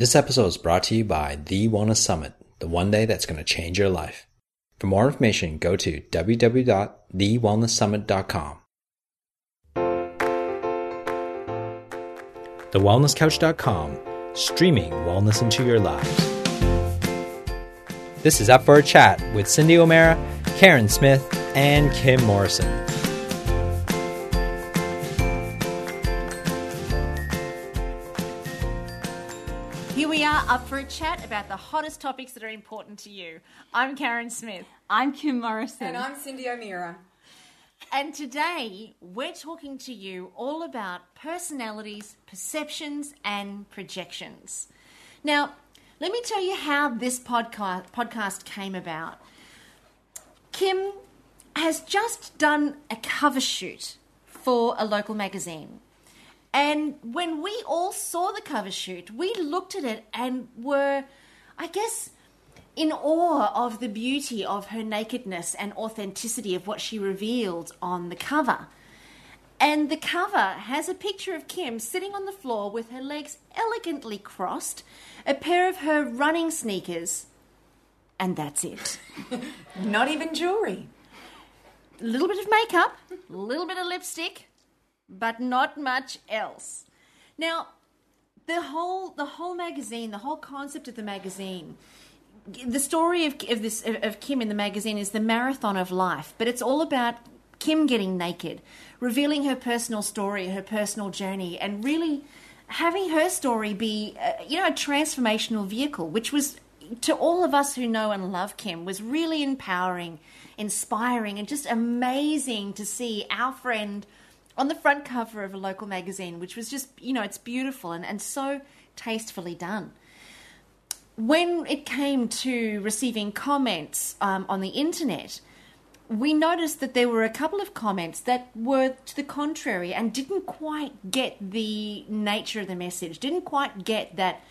This episode is brought to you by The Wellness Summit, the one day that's going to change your life. For more information, go to www.thewellnesssummit.com. TheWellnessCouch.com, streaming wellness into your lives. This is Up for a Chat with Cindy O'Meara, Karen Smith, and Kim Morrison. Chat about the hottest topics that are important to you. I'm Karen Smith. I'm Kim Morrison. And I'm Cindy O'Meara. And today we're talking to you all about personalities, perceptions, and projections. Now, let me tell you how this podcast, podcast came about. Kim has just done a cover shoot for a local magazine. And when we all saw the cover shoot, we looked at it and were, I guess, in awe of the beauty of her nakedness and authenticity of what she revealed on the cover. And the cover has a picture of Kim sitting on the floor with her legs elegantly crossed, a pair of her running sneakers, and that's it. Not even jewellery. A little bit of makeup, a little bit of lipstick, but not much else. Now, the whole the whole magazine, the whole concept of the magazine, the story of, of this of, Kim in the magazine is the marathon of life, but it's all about Kim getting naked, revealing her personal story, her personal journey, and really having her story be, uh, you know, a transformational vehicle, which was to all of us who know and love Kim was really empowering, inspiring, and just amazing to see our friend on the front cover of a local magazine, which was just, you know, it's beautiful and, and so tastefully done. When it came to receiving comments um, on the internet, we noticed that there were a couple of comments that were to the contrary and didn't quite get the nature of the message, didn't quite get that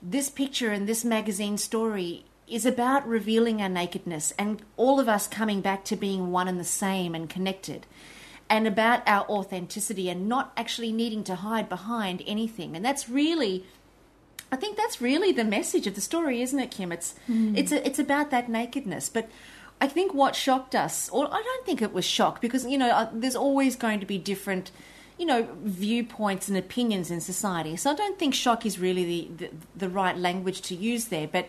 this picture and this magazine story is about revealing our nakedness and all of us coming back to being one and the same and connected and about our authenticity and not actually needing to hide behind anything. And that's really I think that's really the message of the story, isn't it, Kim? It's mm. it's a, it's about that nakedness. But I think what shocked us, or I don't think it was shock, because you know uh, there's always going to be different, you know, viewpoints and opinions in society. So I don't think shock is really the, the, the right language to use there. But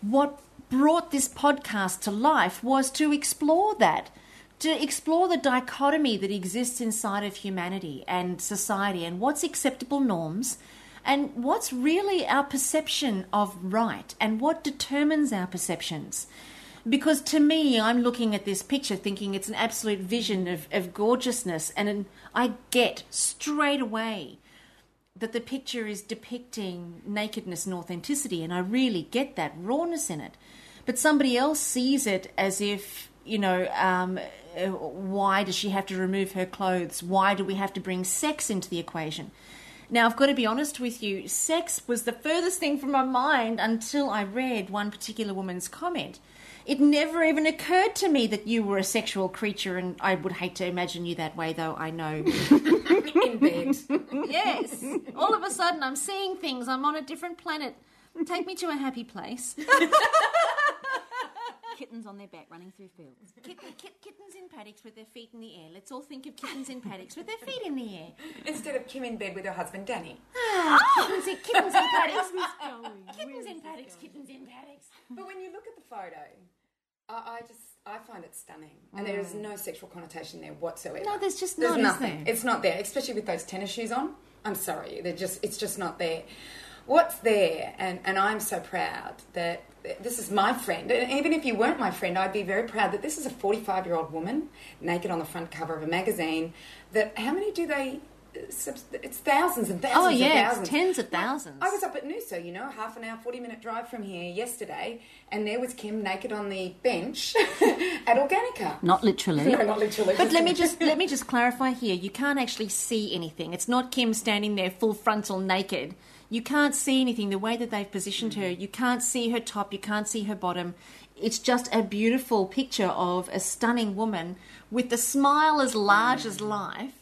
what brought this podcast to life was to explore that to explore the dichotomy that exists inside of humanity and society and what's acceptable norms and what's really our perception of right and what determines our perceptions. Because to me, I'm looking at this picture thinking it's an absolute vision of, of gorgeousness, and I get straight away that the picture is depicting nakedness and authenticity, and I really get that rawness in it. But somebody else sees it as if, you know, um, uh, why does she have to remove her clothes? Why do we have to bring sex into the equation? Now, I've got to be honest with you, sex was the furthest thing from my mind until I read one particular woman's comment. It never even occurred to me that you were a sexual creature, and I would hate to imagine you that way, though I know. In bed. yes. All of a sudden, I'm seeing things. I'm on a different planet. Take me to a happy place. kittens on their back running through fields. Kitten, kit, kittens in paddocks with their feet in the air. Let's all think of kittens in paddocks with their feet in the air. Instead of Kim in bed with her husband Danny. Ah, kittens, in, kittens in paddocks. kittens in paddocks, kittens in paddocks. But when you look at the photo, I, I just I find it stunning, and there is no sexual connotation there whatsoever. No, there's just there's not, nothing. There? It's not there, especially with those tennis shoes on. I'm sorry, they're just it's just not there. What's there, and and I'm so proud that this is my friend. And even if you weren't my friend, I'd be very proud that this is a 45 year old woman naked on the front cover of a magazine. That how many do they? It's thousands and thousands. Oh yeah, thousands. tens of thousands. I was up at Noosa, you know, half an hour, forty minute drive from here yesterday, and there was Kim naked on the bench at Organica. Not literally. No, not literally. But let me just let me just clarify here. You can't actually see anything. It's not Kim standing there full frontal naked you can't see anything. The way that they've positioned her, you can't see her top, you can't see her bottom. It's just a beautiful picture of a stunning woman with the smile as large as life,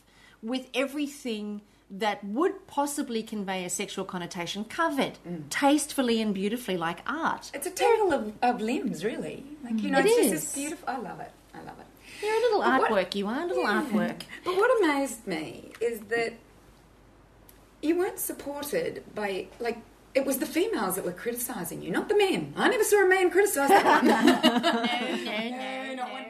with everything that would possibly convey a sexual connotation covered Mm. tastefully and beautifully like art. It's a tale of, of limbs, really. Like you know, It it's is. just this beautiful. I love it. I love it. You're a little But what- artwork, you are, a little Yeah. artwork. But what amazed me is that you weren't supported by like it was the females that were criticising you, not the men. I never saw a man criticise that one. no, no, not one.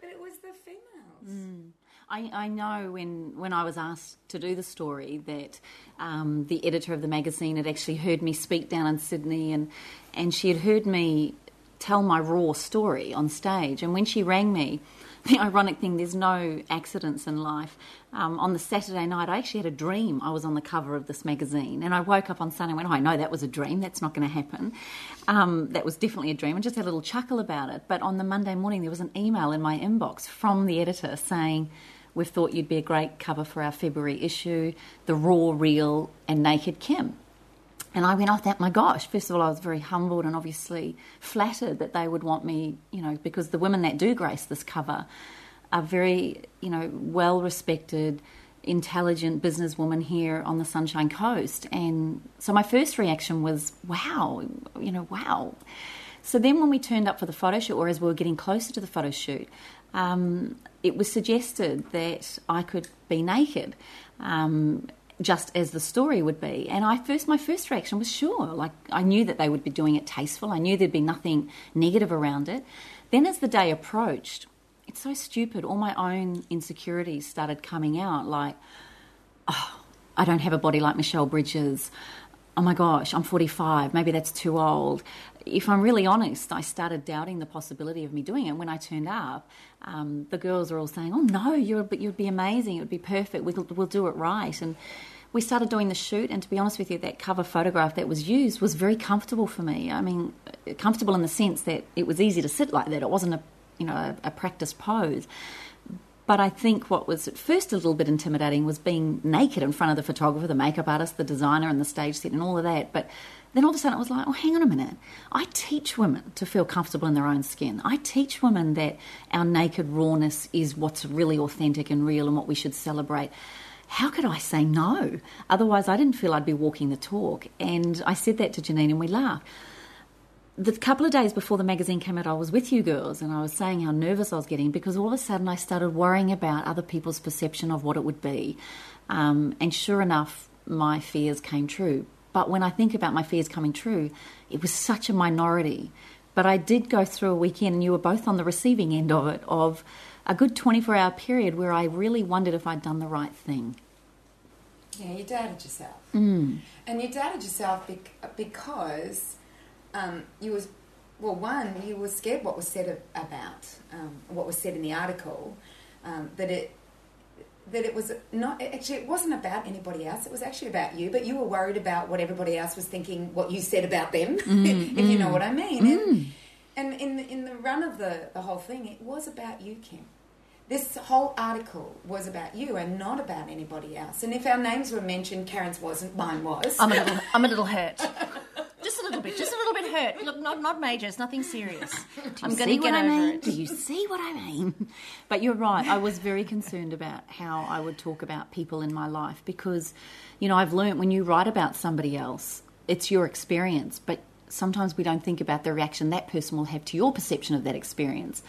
But it was the females. I, I know when, when I was asked to do the story that um, the editor of the magazine had actually heard me speak down in Sydney and, and she had heard me tell my raw story on stage. And when she rang me, the ironic thing, there's no accidents in life. Um, on the Saturday night, I actually had a dream. I was on the cover of this magazine, and I woke up on Sunday and went, oh, I know that was a dream. That's not going to happen. Um, that was definitely a dream, and just had a little chuckle about it. But on the Monday morning, there was an email in my inbox from the editor saying, We've thought you'd be a great cover for our February issue, The Raw, Real, and Naked Kim. And I went, oh, that, my gosh. First of all, I was very humbled and obviously flattered that they would want me, you know, because the women that do grace this cover are very, you know, well respected, intelligent businesswomen here on the Sunshine Coast. And so my first reaction was, wow, you know, wow. So then when we turned up for the photo shoot, or as we were getting closer to the photo shoot, um, it was suggested that I could be naked. Um, just as the story would be. And I first, my first reaction was sure. Like I knew that they would be doing it tasteful. I knew there'd be nothing negative around it. Then, as the day approached, it's so stupid. All my own insecurities started coming out. Like, oh, I don't have a body like Michelle Bridges. Oh my gosh, I'm 45. Maybe that's too old. If I'm really honest, I started doubting the possibility of me doing it. When I turned up, um, the girls were all saying, "Oh no, you're, but you'd be amazing. It would be perfect. We'll, we'll do it right." And we started doing the shoot, and to be honest with you, that cover photograph that was used was very comfortable for me. I mean, comfortable in the sense that it was easy to sit like that. It wasn't a, you know, a, a practiced pose. But I think what was at first a little bit intimidating was being naked in front of the photographer, the makeup artist, the designer, and the stage set, and all of that. But then all of a sudden it was like, oh, hang on a minute. I teach women to feel comfortable in their own skin. I teach women that our naked rawness is what's really authentic and real and what we should celebrate. How could I say no? Otherwise, I didn't feel I'd be walking the talk. And I said that to Janine, and we laughed the couple of days before the magazine came out, I was with you girls and I was saying how nervous I was getting because all of a sudden I started worrying about other people's perception of what it would be. Um, and sure enough, my fears came true. But when I think about my fears coming true, it was such a minority. But I did go through a weekend, and you were both on the receiving end of it, of a good 24 hour period where I really wondered if I'd done the right thing. Yeah, you doubted yourself, Mm. and you doubted yourself bec- because um, you was well. One, you were scared what was said about um, what was said in the article. Um, that it that it was not actually it wasn't about anybody else. It was actually about you, but you were worried about what everybody else was thinking, what you said about them, if you know what I mean. And, and in the, in the run of the the whole thing, it was about you, Kim. This whole article was about you and not about anybody else. And if our names were mentioned, Karen's wasn't, mine was. I'm a little, I'm a little hurt. Just a little bit, just a little bit hurt. Look, not not major. It's nothing serious. I'm going to what get I over mean? it. Do you see what I mean? But you're right. I was very concerned about how I would talk about people in my life because, you know, I've learnt when you write about somebody else, it's your experience, but sometimes we don't think about the reaction that person will have to your perception of that experience.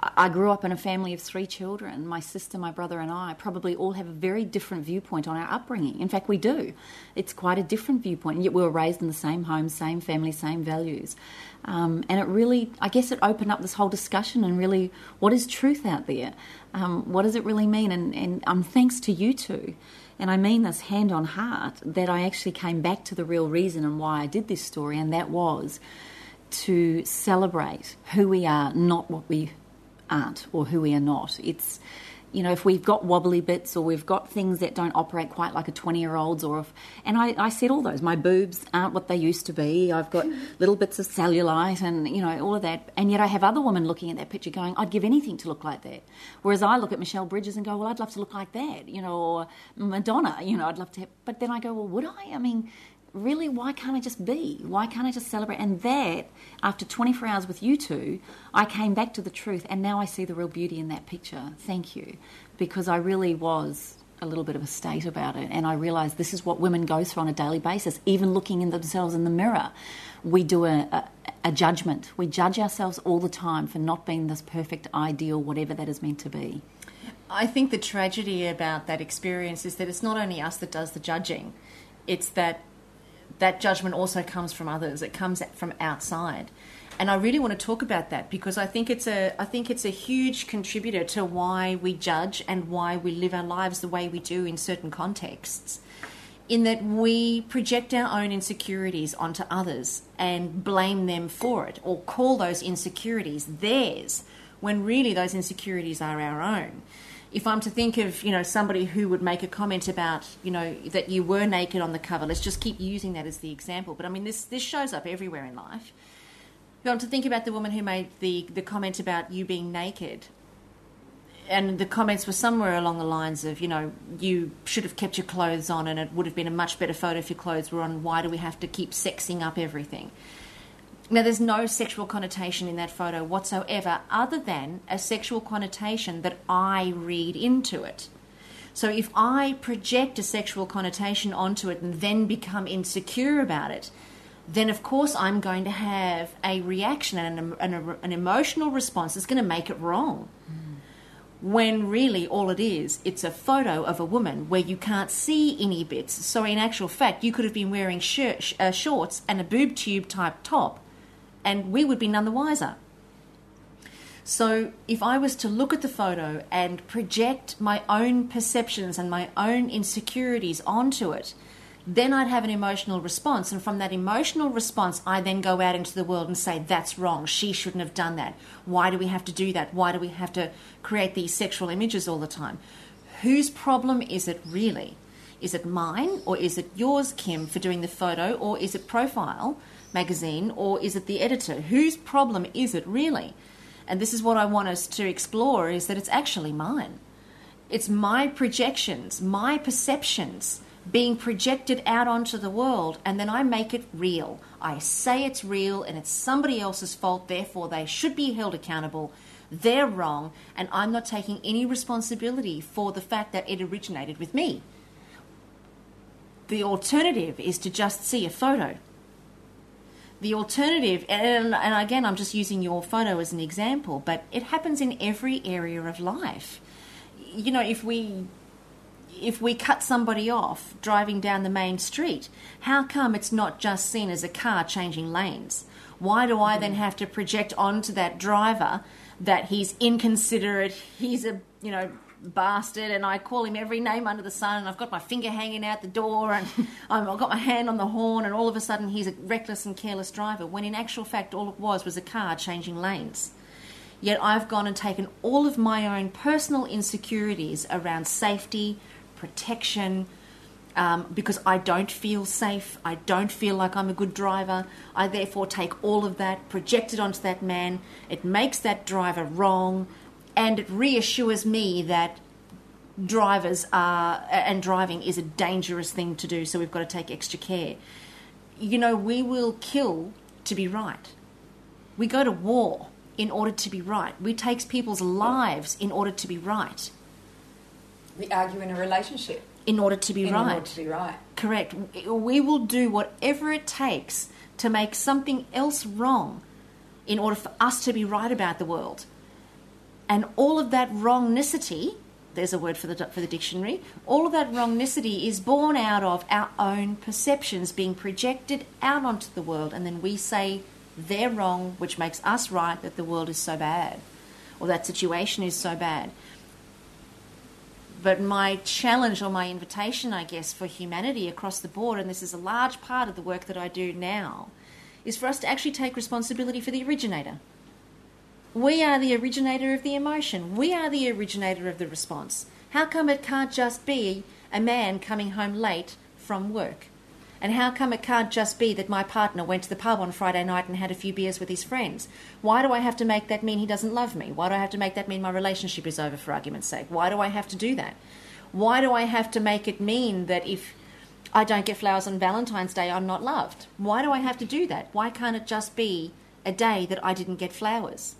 I grew up in a family of three children. My sister, my brother, and I probably all have a very different viewpoint on our upbringing. In fact, we do. It's quite a different viewpoint, and yet we were raised in the same home, same family, same values. Um, and it really, I guess, it opened up this whole discussion and really, what is truth out there? Um, what does it really mean? And, and um, thanks to you two, and I mean this hand on heart, that I actually came back to the real reason and why I did this story, and that was to celebrate who we are, not what we aren't or who we are not. It's, you know, if we've got wobbly bits or we've got things that don't operate quite like a 20 year old's, or if, and I, I said all those, my boobs aren't what they used to be. I've got little bits of cellulite and, you know, all of that. And yet I have other women looking at that picture going, I'd give anything to look like that. Whereas I look at Michelle Bridges and go, well, I'd love to look like that, you know, or Madonna, you know, I'd love to have, but then I go, well, would I? I mean, really, why can't I just be? Why can't I just celebrate? And that, after 24 hours with you two, I came back to the truth, and now I see the real beauty in that picture. Thank you, because I really was a little bit of a state about it, and I realised this is what women go through on a daily basis. Even looking in themselves in the mirror, we do a, a, a judgment. We judge ourselves all the time for not being this perfect, ideal, whatever that is meant to be. I think the tragedy about that experience is that it's not only us that does the judging, it's that that judgment also comes from others. It comes from outside. And I really want to talk about that because I think it's a I think it's a huge contributor to why we judge and why we live our lives the way we do in certain contexts. In that we project our own insecurities onto others and blame them for it or call those insecurities theirs when really those insecurities are our own if I'm to think of, you know, somebody who would make a comment about, you know, that you were naked on the cover, let's just keep using that as the example. But I mean, this, this shows up everywhere in life. If I'm to think about the woman who made the, the comment about you being naked, and the comments were somewhere along the lines of, you know, you should have kept your clothes on and it would have been a much better photo if your clothes were on. Why do we have to keep sexing up everything? Now, there's no sexual connotation in that photo whatsoever, other than a sexual connotation that I read into it. So, if I project a sexual connotation onto it and then become insecure about it, then of course I'm going to have a reaction and an, an, an emotional response that's going to make it wrong. Mm. When really all it is, it's a photo of a woman where you can't see any bits. So, in actual fact, you could have been wearing shirt, uh, shorts and a boob tube type top and we would be none the wiser. So, if I was to look at the photo and project my own perceptions and my own insecurities onto it, then I'd have an emotional response. And from that emotional response, I then go out into the world and say, that's wrong. She shouldn't have done that. Why do we have to do that? Why do we have to create these sexual images all the time? Whose problem is it really? Is it mine or is it yours, Kim, for doing the photo, or is it profile? Magazine or is it the editor? Whose problem is it really? And this is what I want us to explore is that it's actually mine. It's my projections, my perceptions being projected out onto the world, and then I make it real. I say it's real and it's somebody else's fault, therefore they should be held accountable. They're wrong, and I'm not taking any responsibility for the fact that it originated with me. The alternative is to just see a photo the alternative, and, and again, I'm just using your photo as an example, but it happens in every area of life. You know, if we if we cut somebody off driving down the main street, how come it's not just seen as a car changing lanes? Why do I then mm-hmm. have to project onto that driver that he's inconsiderate, he's a you know bastard and I call him every name under the sun and I've got my finger hanging out the door and I've got my hand on the horn and all of a sudden he's a reckless and careless driver when in actual fact all it was was a car changing lanes. Yet I've gone and taken all of my own personal insecurities around safety, protection, um, because I don't feel safe, I don't feel like I'm a good driver. I therefore take all of that, project it onto that man. It makes that driver wrong and it reassures me that drivers are and driving is a dangerous thing to do so we've got to take extra care. You know we will kill to be right. We go to war in order to be right. We take people's lives in order to be right. We argue in a relationship. In order to be in right. order to be right. Correct. We will do whatever it takes to make something else wrong in order for us to be right about the world and all of that wrongnicity, there's a word for the, for the dictionary, all of that wrongnicity is born out of our own perceptions being projected out onto the world, and then we say they're wrong, which makes us right that the world is so bad, or that situation is so bad. But my challenge or my invitation, I guess, for humanity across the board, and this is a large part of the work that I do now, is for us to actually take responsibility for the originator. We are the originator of the emotion. We are the originator of the response. How come it can't just be a man coming home late from work? And how come it can't just be that my partner went to the pub on Friday night and had a few beers with his friends? Why do I have to make that mean he doesn't love me? Why do I have to make that mean my relationship is over, for argument's sake? Why do I have to do that? Why do I have to make it mean that if I don't get flowers on Valentine's Day, I'm not loved? Why do I have to do that? Why can't it just be a day that I didn't get flowers?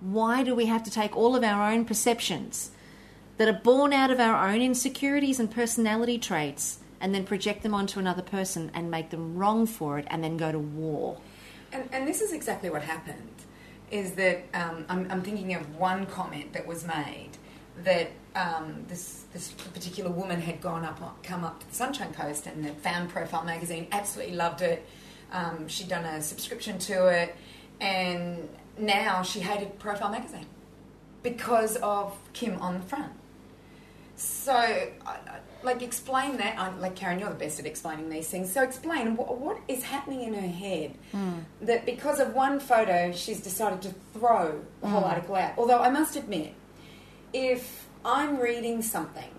Why do we have to take all of our own perceptions that are born out of our own insecurities and personality traits and then project them onto another person and make them wrong for it and then go to war. And, and this is exactly what happened. Is that um, I'm, I'm thinking of one comment that was made that um, this this particular woman had gone up, come up to the Sunshine Coast and had found Profile magazine, absolutely loved it. Um, she'd done a subscription to it, and now she hated Profile magazine because of Kim on the front. So, like, explain that. I- Like, Karen, you're the best at explaining these things. So, explain what, what is happening in her head hmm. that because of one photo, she's decided to throw the whole hmm. article out. Although, I must admit, if I'm reading something,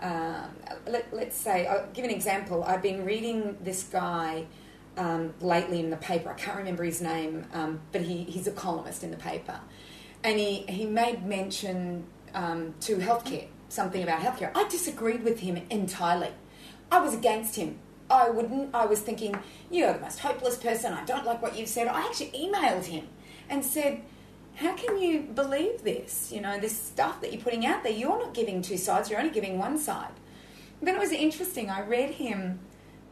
um, let, let's say, I'll give an example. I've been reading this guy um, lately in the paper. I can't remember his name, um, but he, he's a columnist in the paper. And he, he made mention um, to healthcare, something about healthcare. I disagreed with him entirely. I was against him. I wouldn't. I was thinking, you're the most hopeless person. I don't like what you've said. I actually emailed him and said, how can you believe this? You know, this stuff that you're putting out there, you're not giving two sides, you're only giving one side. Then it was interesting. I read him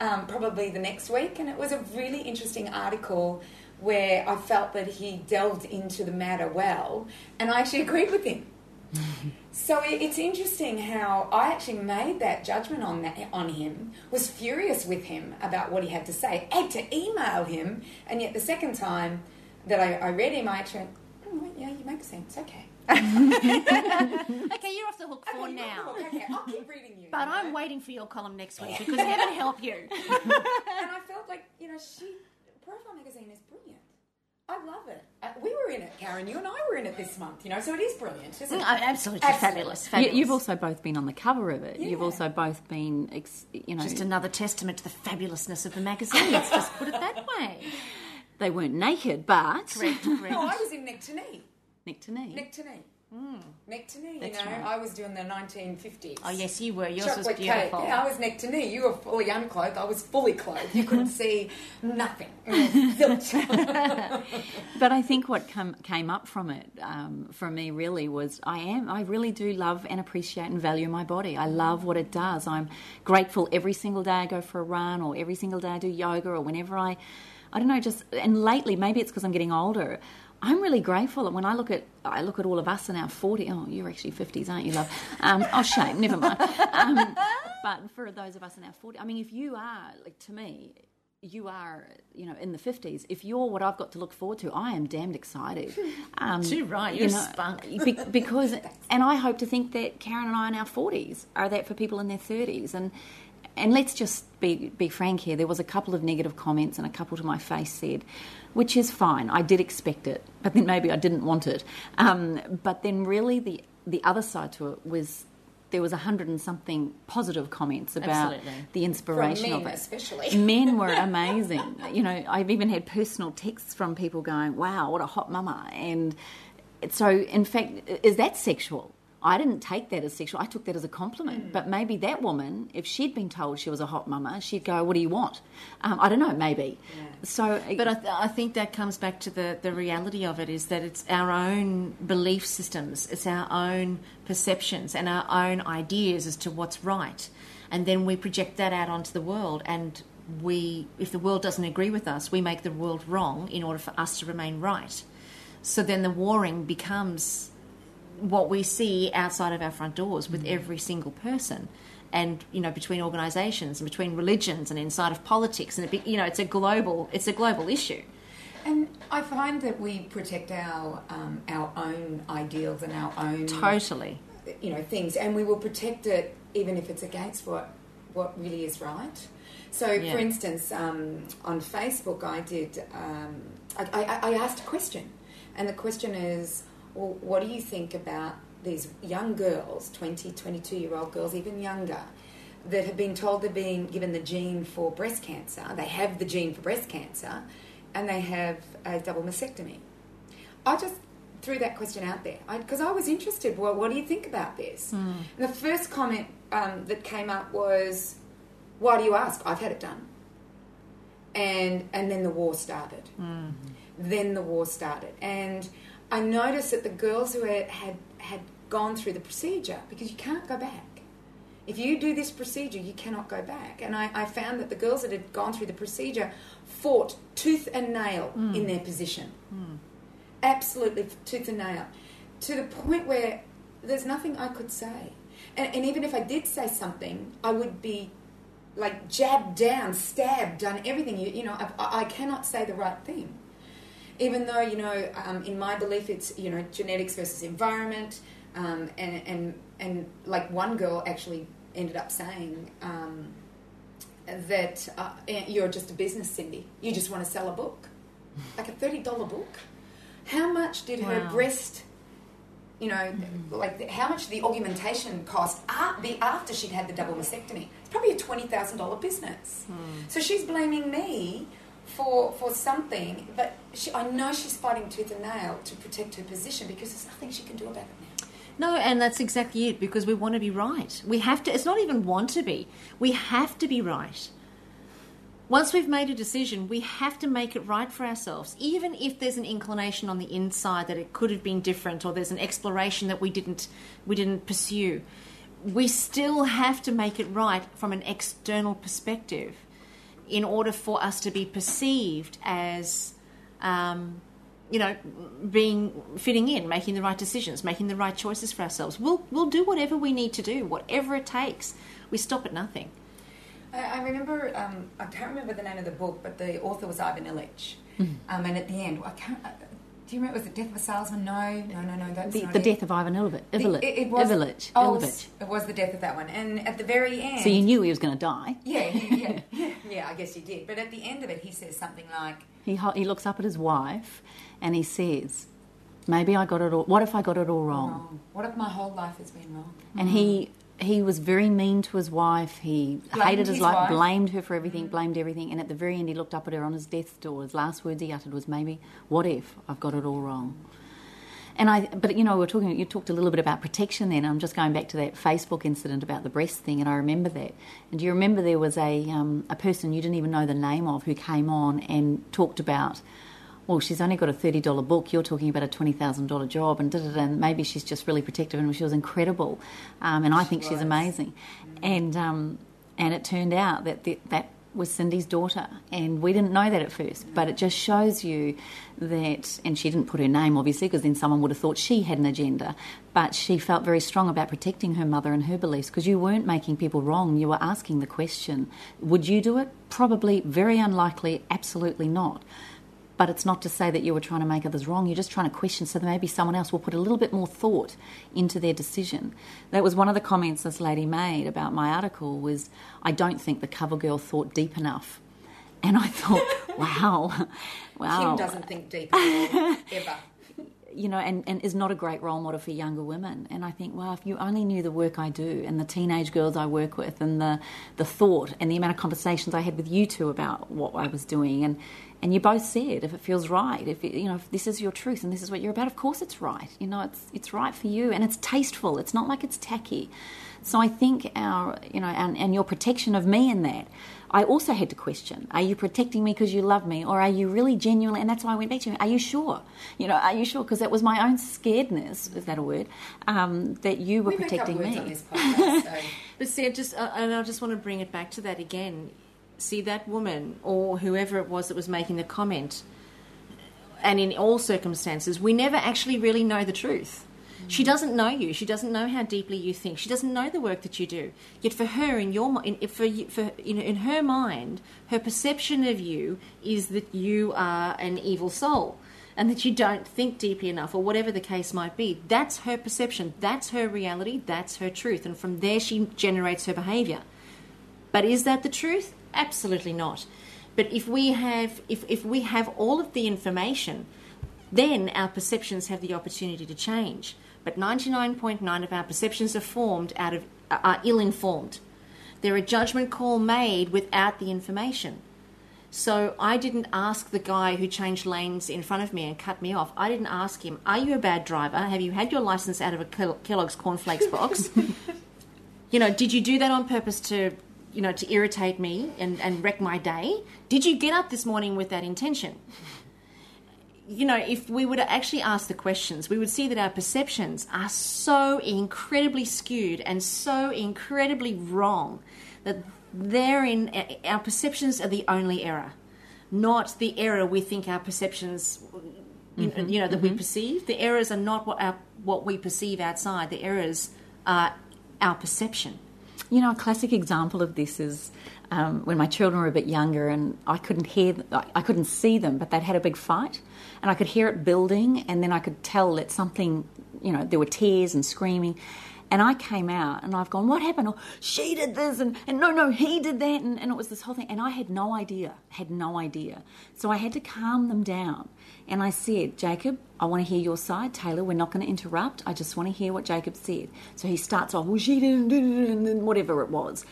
um, probably the next week, and it was a really interesting article where I felt that he delved into the matter well, and I actually agreed with him. So it's interesting how I actually made that judgment on that on him, was furious with him about what he had to say, had to email him, and yet the second time that I, I read him, I actually went, oh, yeah, you make sense, okay. Okay, you're off the hook for Okay, now. Okay, I'll keep reading you. But you know? I'm waiting for your column next week because heaven help you. and I felt like you know, she Profile Magazine is brilliant. I love it. Uh, we were in it, Karen. You and I were in it this month. You know, so it is brilliant, isn't it? Mm, Absolutely, Absolutely. fabulous. You, fabulous. you've also both been on the cover of it. You've also both been, ex, you know, just another testament to the fabulousness of the magazine. Let's just put it that way. they weren't naked, but Correct, correct. No, I was in neck to knee. Neck to knee. Neck to knee. Neck to knee. You That's know, right. I was doing the 1950s. Oh yes, you were. Yours was Chocolate cake. beautiful. Yeah, I was neck to knee. You were fully unclothed. I was fully clothed. You couldn't see nothing. Zilch. But I think what come, came up from it, um, for me, really was I am, I really do love and appreciate and value my body. I love what it does. I'm grateful every single day I go for a run or every single day I do yoga or whenever I, I don't know, just, and lately, maybe it's because I'm getting older. I'm really grateful that when I look at I look at all of us in our 40 oh you're actually 50s aren't you love um, oh shame never mind um, but for those of us in our 40 I mean if you are like to me you are, you know, in the 50s, if you're what I've got to look forward to, I am damned excited. Um, Too right, you you're know, spunk. be- because, and I hope to think that Karen and I in our 40s are that for people in their 30s. And, and let's just be, be frank here, there was a couple of negative comments and a couple to my face said, which is fine, I did expect it, but then maybe I didn't want it. Um, but then really the, the other side to it was there was a hundred and something positive comments about Absolutely. the inspiration men of it. especially. Men were amazing. you know, I've even had personal texts from people going, "Wow, what a hot mama!" And so, in fact, is that sexual? I didn't take that as sexual. I took that as a compliment. But maybe that woman, if she'd been told she was a hot mama, she'd go, "What do you want?" Um, I don't know. Maybe. So, But I, th- I think that comes back to the, the reality of it is that it's our own belief systems, it's our own perceptions and our own ideas as to what's right. And then we project that out onto the world. And we, if the world doesn't agree with us, we make the world wrong in order for us to remain right. So then the warring becomes what we see outside of our front doors with every single person. And you know between organizations and between religions and inside of politics. And it be, you know it's a global it's a global issue. And I find that we protect our um, our own ideals and our own totally. you know things, and we will protect it even if it's against what what really is right. So, Yeah. for instance, um, on Facebook, I did um, I, I, I asked a question, and the question is, well, what do you think about these young girls, 20, 22 year old girls, even younger, that have been told they're being given the gene for breast cancer? They have the gene for breast cancer, and they have a double mastectomy. I just threw that question out there because I, was interested. Well, what do you think about this? And the first comment um, that came up was, "Why do you ask? I've had it done." And and then the war started. Then the war started, and I noticed that the girls who had had, had gone through the procedure because you can't go back. If you do this procedure, you cannot go back. And I, I found that the girls that had gone through the procedure fought tooth and nail hmm. in their position. Hmm. Absolutely tooth and nail. To the point where there's nothing I could say. And, and even if I did say something, I would be like jabbed down, stabbed, done everything. You, you know, I, I cannot say the right thing. Even though, you know, um, in my belief, it's, you know, genetics versus environment. Um, and, and, and like one girl actually ended up saying um, that uh, you're just a business, Cindy. You just want to sell a book. Like a $30 book. How much did her breast you know, like the, how much the augmentation cost a- be after she'd had the double mastectomy. It's probably a twenty thousand dollar business. So she's blaming me for for something, but she, I know she's fighting tooth and nail to protect her position because there's nothing she can do about it now. No, and that's exactly it because we want to be right. We have to, it's not even want to be, we have to be right. Once we've made a decision, we have to make it right for ourselves, even if there's an inclination on the inside that it could have been different or there's an exploration that we didn't we didn't pursue. We still have to make it right from an external perspective in order for us to be perceived as um, you know, being fitting in, making the right decisions, making the right choices for ourselves. We'll we'll do whatever we need to do, whatever it takes. We stop at nothing. I, I remember, um, I can't remember the name of the book, but the author was Ivan Ilyich. Mm-hmm. Um, and at the end, I can't. Do you remember? Was it Death of a Salesman? No, no, no, no. That's The, not the it. death of Ivan Ilovich. The- Ivalich. it, it was, Ivalich. Oh, it was the death of that one. And at the very end, So you knew he was going to die. Yeah, yeah, yeah, yeah. I guess you did. But at the end of it, he says something like, He, he looks up at his wife and he says, Maybe I got it all. What if I got it all wrong? "Wrong. What if my whole life has been wrong?" And he mm. He was very mean to his wife. He Blamed hated his, his life, wife. blamed her for everything, blamed everything. And at the very end, he looked up at her on his death's door. His last words he uttered was, "Maybe, what if I've got it all wrong?" And I, but you know, we we're talking. You talked a little bit about protection. Then I'm just going back to that Facebook incident about the breast thing, and I remember that. And do you remember there was a um, a person you didn't even know the name of who came on and talked about. Well, she's only got a thirty dollar book. You're talking about a twenty thousand dollar job, and da, da, da, and maybe she's just really protective, and she was incredible, um, and I think she's was. amazing. And um, and it turned out that the, that was Cindy's daughter, and we didn't know that at first. But it just shows you that, and she didn't put her name obviously, because then someone would have thought she had an agenda. But she felt very strong about protecting her mother and her beliefs, because you weren't making people wrong. You were asking the question: Would you do it? Probably, very unlikely, absolutely not. But it's not to say that you were trying to make others wrong. You're just trying to question so that maybe someone else will put a little bit more thought into their decision. That was one of the comments this lady made about my article was, I don't think the cover girl thought deep enough. And I thought, wow, wow. Kim doesn't think deep all, ever. You know, and, and is not a great role model for younger women. And I think, well, if you only knew the work I do and the teenage girls I work with and the, the thought and the amount of conversations I had with you two about what I was doing and, and you both said if it feels right, if it, you know, if this is your truth and this is what you're about, of course it's right. You know, it's it's right for you and it's tasteful. It's not like it's tacky. So I think our, you know, and, and your protection of me in that, I also had to question: Are you protecting me because you love me, or are you really genuinely? And that's why I went back to you. Are you sure? You know, are you sure? Because that was my own scaredness. Is that a word? Um, that you were We make up protecting words me. on this podcast, so But see, I just uh, and I just want to bring it back to that again. See that woman or whoever it was that was making the comment, and in all circumstances, we never actually really know the truth. She doesn't know you. She doesn't know how deeply you think. She doesn't know the work that you do. Yet for her, in your in, for for know, in her mind, her perception of you is that you are an evil soul and that you don't think deeply enough, or whatever the case might be. That's her perception. That's her reality. That's her truth. And from there, she generates her behavior. But is that the truth? Absolutely not. But if we have if, if we have all of the information, then our perceptions have the opportunity to change. But 99.9 of our perceptions are formed out of uh, are ill informed. They're a judgment call made without the information. So I didn't ask the guy who changed lanes in front of me and cut me off. I didn't ask him, "Are you a bad driver? Have you had your license out of a Kel- Kellogg's cornflakes box?" you know, did you do that on purpose to, you know, to irritate me and, and wreck my day? Did you get up this morning with that intention? You know, if we were to actually ask the questions, we would see that our perceptions are so incredibly skewed and so incredibly wrong that therein uh, our perceptions are the only error, not the error we think our perceptions, you, know, mm-hmm. you know, that we mm-hmm. perceive. The errors are not what our what we perceive outside. The errors are our perception. You know, a classic example of this is um, when my children were a bit younger and I couldn't hear, I couldn't see them, but they'd had a big fight, and I could hear it building, and then I could tell that something, you know, there were tears and screaming. And I came out and I've gone, what happened? Oh, she did this, and, and no, no, he did that. And, and it was this whole thing. And I had no idea, had no idea. So I had to calm them down. And I said, Jacob, I want to hear your side. Taylor, we're not going to interrupt. I just want to hear what Jacob said. So he starts off, well, she didn't, and then whatever it was.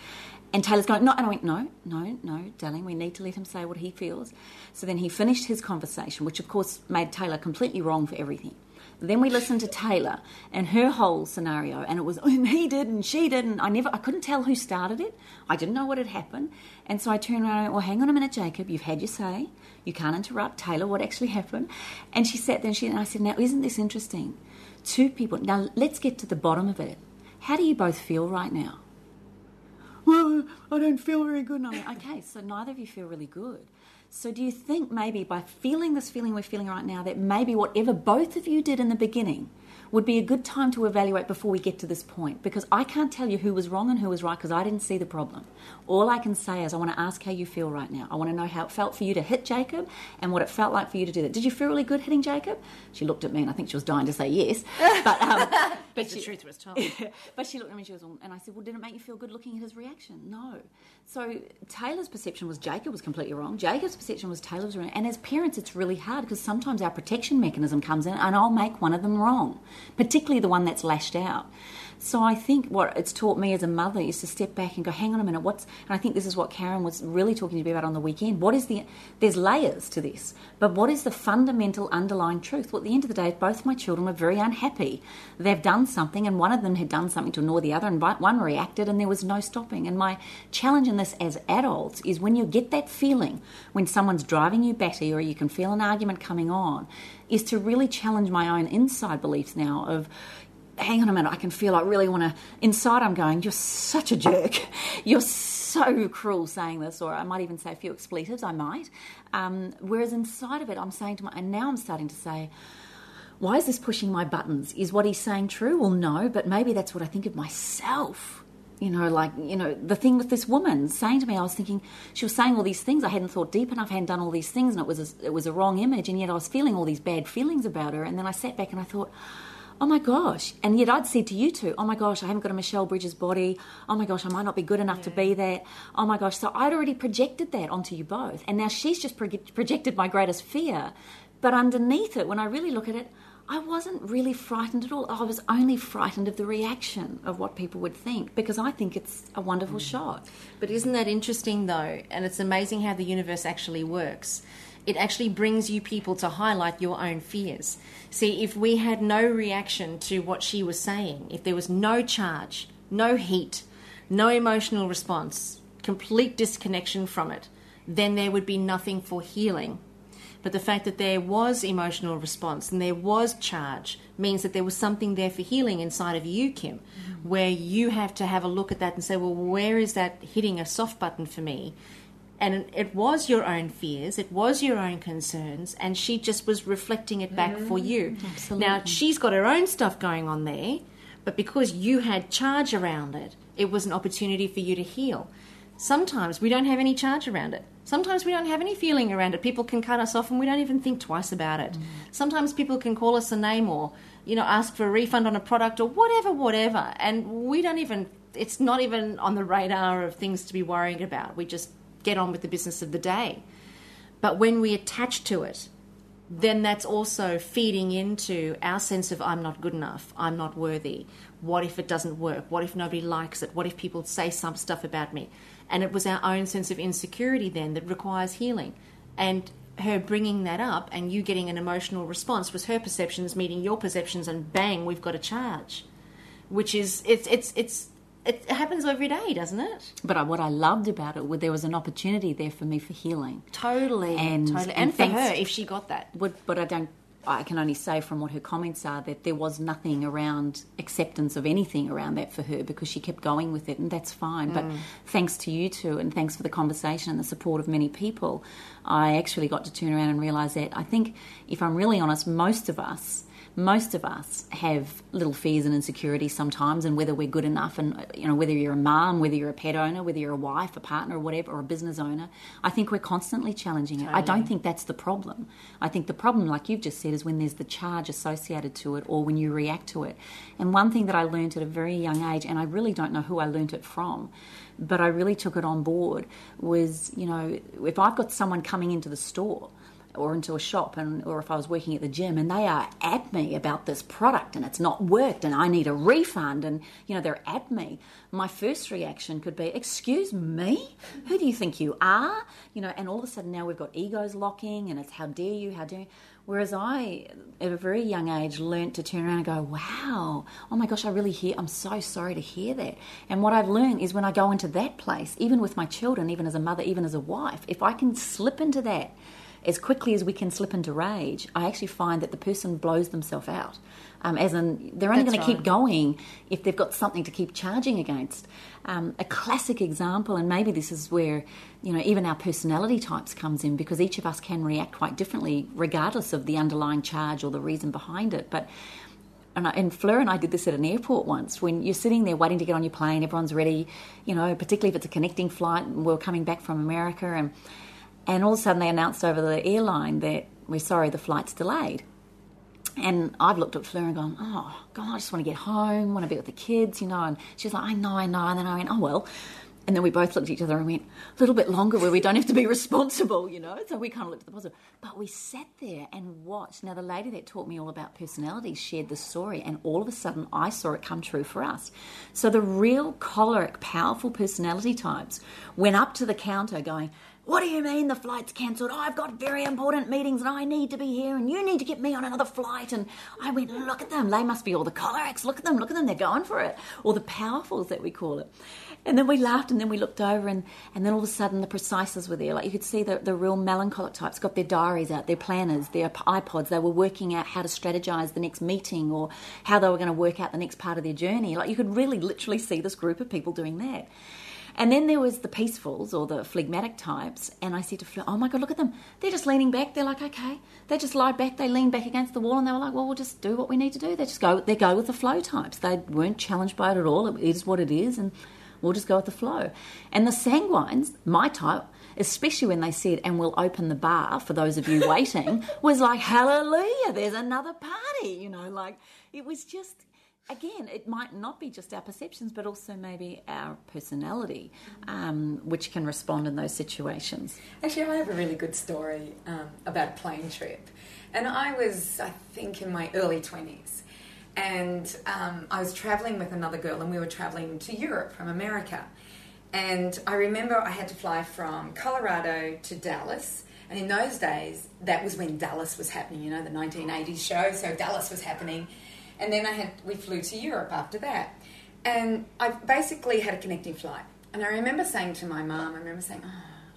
And Taylor's going, no, and I went, no, no, no, darling, we need to let him say what he feels. So then he finished his conversation, which of course made Taylor completely wrong for everything. Then we listened to Taylor and her whole scenario, and it was and he did and she did, and I never, I couldn't tell who started it. I didn't know what had happened, and so I turned around and went, "Well, hang on a minute, Jacob. You've had your say. You can't interrupt Taylor. What actually happened?" And she sat there and she and I said, "Now, isn't this interesting? Two people. Now, let's get to the bottom of it. How do you both feel right now?" Well, I don't feel very good. And I'm like, okay, so neither of you feel really good. So, do you think maybe by feeling this feeling we're feeling right now, that maybe whatever both of you did in the beginning would be a good time to evaluate before we get to this point? Because I can't tell you who was wrong and who was right because I didn't see the problem. All I can say is I want to ask how you feel right now. I want to know how it felt for you to hit Jacob and what it felt like for you to do that. Did you feel really good hitting Jacob? She looked at me and I think she was dying to say yes. But, um, But the truth was told. but she looked at me and she was, and I said, well, did it make you feel good looking at his reaction? No. So Taylor's perception was Jacob was completely wrong. Jacob's perception was Taylor was wrong. And as parents, it's really hard because sometimes our protection mechanism comes in and I'll make one of them wrong, particularly the one that's lashed out. So I think what it's taught me as a mother is to step back and go, hang on a minute, what's and I think this is what Karen was really talking to me about on the weekend. What is the there's layers to this, but what is the fundamental underlying truth? Well, at the end of the day, both my children were very unhappy. They've done something, and one of them had done something to annoy the other, and one reacted, and there was no stopping. And my challenge in this as adults is when you get that feeling when someone's driving you batty or you can feel an argument coming on, is to really challenge my own inside beliefs now of hang on a minute, I can feel I really want to. Inside, I'm going, you're such a jerk. You're so cruel saying this, or I might even say a few expletives, I might. Um, whereas inside of it, I'm saying to my, and now I'm starting to say, why is this pushing my buttons? Is what he's saying true? Well, no, but maybe that's what I think of myself. You know, like, you know, the thing with this woman saying to me, I was thinking, she was saying all these things. I hadn't thought deep enough, hadn't done all these things, and it was a, it was a wrong image, and yet I was feeling all these bad feelings about her. And then I sat back and I thought, oh my gosh. And yet I'd said to you two, oh my gosh, I haven't got a Michelle Bridges body. Oh my gosh, I might not be good enough yeah. to be that. Oh my gosh. So I'd already projected that onto you both. And now she's just pro- projected my greatest fear. But underneath it, when I really look at it, I wasn't really frightened at all. I was only frightened of the reaction of what people would think because I think it's a wonderful mm. shot. But isn't that interesting though? And it's amazing how the universe actually works it actually brings you people to highlight your own fears. See, if we had no reaction to what she was saying, if there was no charge, no heat, no emotional response, complete disconnection from it, then there would be nothing for healing. But the fact that there was emotional response and there was charge means that there was something there for healing inside of you, Kim, mm-hmm. where you have to have a look at that and say, well, where is that hitting a soft button for me? And it was your own fears, it was your own concerns, and she just was reflecting it back mm, for you. Absolutely. Now, she's got her own stuff going on there, but because you had charge around it, it was an opportunity for you to heal. Sometimes we don't have any charge around it. Sometimes we don't have any feeling around it. People can cut us off and we don't even think twice about it. Mm. Sometimes people can call us a name or, you know, ask for a refund on a product or whatever, whatever. And we don't even, it's not even on the radar of things to be worrying about. We just get on with the business of the day. But when we attach to it, then that's also feeding into our sense of I'm not good enough, I'm not worthy. What if it doesn't work? What if nobody likes it? What if people say some stuff about me? And it was our own sense of insecurity then that requires healing. And her bringing that up and you getting an emotional response was her perceptions meeting your perceptions, and bang, we've got a charge. Which is it's it's it's it happens every day, doesn't it? But I, what I loved about it was there was an opportunity there for me for healing. Totally, And- totally, and and, for her if she got that. Would, but I don't. I can only say from what her comments are that there was nothing around acceptance of anything around that for her because she kept going with it, and that's fine. But mm. thanks to you two, and thanks for the conversation and the support of many people, I actually got to turn around and realise that I think, if I'm really honest, most of us most of us have little fears and insecurities sometimes and whether we're good enough and you know whether you're a mom whether you're a pet owner whether you're a wife a partner or whatever or a business owner i think we're constantly challenging it. I don't think that's the problem. I think the problem like you've just said is when there's the charge associated to it or when you react to it. And one thing that i learned at a very young age and i really don't know who i learnt it from but i really took it on board was you know if i've got someone coming into the store or into a shop and or if I was working at the gym and they are at me about this product and it's not worked and I need a refund and you know they're at me my first reaction could be excuse me? Who do you think you are? You know and all of a sudden now we've got egos locking and it's how dare you? How dare you? Whereas I at a very young age learnt to turn around and go wow. Oh my gosh I really hear I'm so sorry to hear that. And what I've learned is when I go into that place even with my children even as a mother even as a wife if I can slip into that as quickly as we can slip into rage, I actually find that the person blows themselves out. Um, as in, they're only going to keep going if they've got something to keep charging against. Um, a classic example, and maybe this is where you know even our personality types comes in because each of us can react quite differently, regardless of the underlying charge or the reason behind it. But and, I, and Fleur and I did this at an airport once. When you're sitting there waiting to get on your plane, everyone's ready, you know, particularly if it's a connecting flight. and We're coming back from America, and and all of a sudden they announced over the airline that we're sorry, the flight's delayed. And I've looked at Fleur and gone, oh, God, I just want to get home, want to be with the kids, you know. And she's like, I know, I know. And then I went, oh, well. And then we both looked at each other and went, a little bit longer where we don't have to be responsible, you know. So we kind of looked at the positive. But we sat there and watched. Now, the lady that taught me all about personalities shared the story, and all of a sudden I saw it come true for us. So the real choleric, powerful personality types went up to the counter going, what do you mean the flight's cancelled? Oh, I've got very important meetings and I need to be here and you need to get me on another flight. And I went, look at them. They must be all the cholerics. Look at them. Look at them. They're going for it. Or the powerfuls that we call it. And then we laughed and then we looked over and, and then all of a sudden the precises were there. Like you could see the, the real melancholic types got their diaries out, their planners, their iPods. They were working out how to strategize the next meeting or how they were going to work out the next part of their journey. Like you could really literally see this group of people doing that. And then there was the peacefuls or the phlegmatic types, and I said to Fleur, "Oh my God, look at them! They're just leaning back. They're like, okay." They just lie back. They lean back against the wall, and they were like, "Well, we'll just do what we need to do." They just go. They go with the flow types. They weren't challenged by it at all. It is what it is, and we'll just go with the flow. And the sanguines, my type, especially when they said, "And we'll open the bar for those of you waiting," was like, "Hallelujah! There's another party." You know, like it was just again, it might not be just our perceptions, but also maybe our personality, um, which can respond in those situations. Actually, I have a really good story um, about a plane trip. And I was, I think, in my early 20s. And um, I was traveling with another girl, and we were traveling to Europe from America. And I remember I had to fly from Colorado to Dallas. And in those days, that was when Dallas was happening, you know, the 1980s show. So Dallas was happening. And then I had, we flew to Europe after that. And I basically had a connecting flight. And I remember saying to my mum, I remember saying, oh,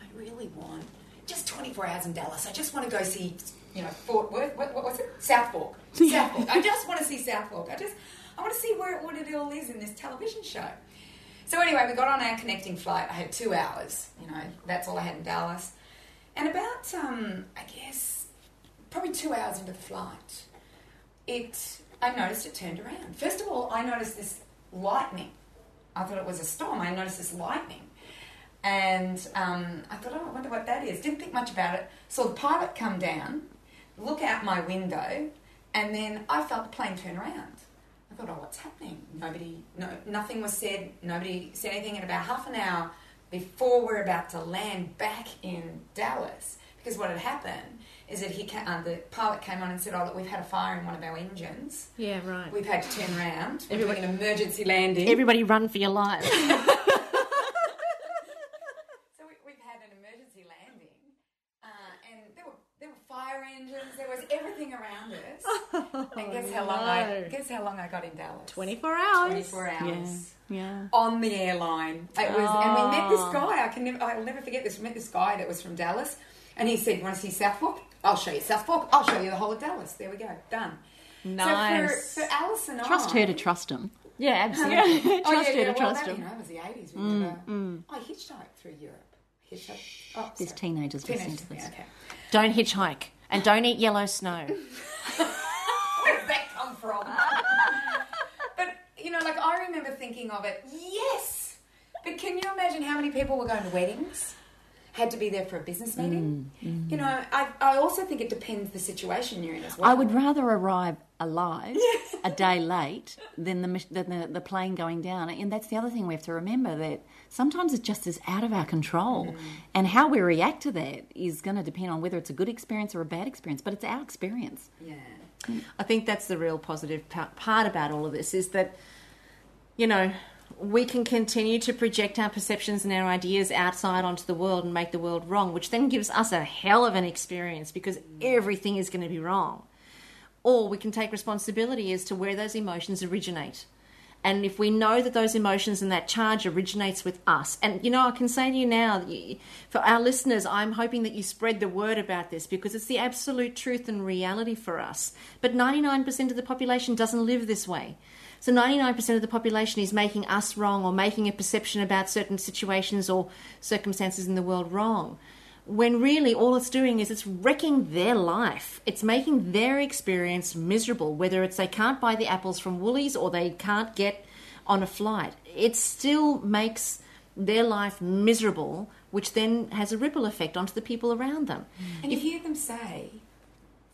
I really want just 24 hours in Dallas. I just want to go see, you know, Fort Worth. What, what was it? South Fork. South Fork. I just want to see South Fork. I just, I want to see where what it all is in this television show. So anyway, we got on our connecting flight. I had two hours. You know, that's all I had in Dallas. And about, um, I guess, probably two hours into the flight, it, I noticed it turned around. First of all, I noticed this lightning. I thought it was a storm. I noticed this lightning. And um, I thought, oh, I wonder what that is. Didn't think much about it. Saw the pilot come down, look out my window, and then I felt the plane turn around. I thought, oh, what's happening? Nobody, no, nothing was said. Nobody said anything. In about half an hour before we're about to land back in Dallas, because what had happened is that he, ca- uh, the pilot came on and said, oh, look, we've had a fire in one of our engines. Yeah, right. We've had to turn around. Everybody- an emergency landing. Everybody run for your life. So we, we've had an emergency landing, uh, and there were there were fire engines. There was everything around us, and guess how long I guess how long I got in Dallas? 24 hours. 24 hours. Yeah. On the airline, it was, and we met this Oh. guy. I can never, I'll never forget this. We met this guy that was from Dallas, and he said, "Want to see South Fork? I'll show you South Fork. I'll show you the whole of Dallas." There we go, done. Nice. So for, for Alice and Trust I, her to trust him. Oh, yeah, absolutely. Trust oh, yeah, her yeah, to well, trust that, him. You know, it was the eighties. Mm, we never. Mm. I hitchhiked through Europe. Hitchhiked. Oh, There's sorry. teenagers listening to this. Yeah, okay. don't hitchhike. And don't eat yellow snow. Where did that come from? but you know, like I remember thinking of it. Yes, but can you imagine how many people were going to weddings? Had to be there for a business mm, meeting. Mm-hmm. You know, I, I also think it depends the situation you're in as well. I would rather arrive alive a day late than the, than the the plane going down. And that's the other thing we have to remember that sometimes it just is out of our control, mm. and how we react to that is going to depend on whether it's a good experience or a bad experience. But it's our experience. Yeah. Mm. I think that's the real positive part about all of this is that, you know, we can continue to project our perceptions and our ideas outside onto the world and make the world wrong, which then gives us a hell of an experience because everything is going to be wrong. Or we can take responsibility as to where those emotions originate. And if we know that those emotions and that charge originates with us, and you know, I can say to you now, for our listeners, I'm hoping that you spread the word about this because it's the absolute truth and reality for us. But 99% of the population doesn't live this way. So 99% of the population is making us wrong or making a perception about certain situations or circumstances in the world wrong when really all it's doing is it's wrecking their life. It's making their experience miserable, whether it's they can't buy the apples from Woolies or they can't get on a flight. It still makes their life miserable, which then has a ripple effect onto the people around them. And you hear them say,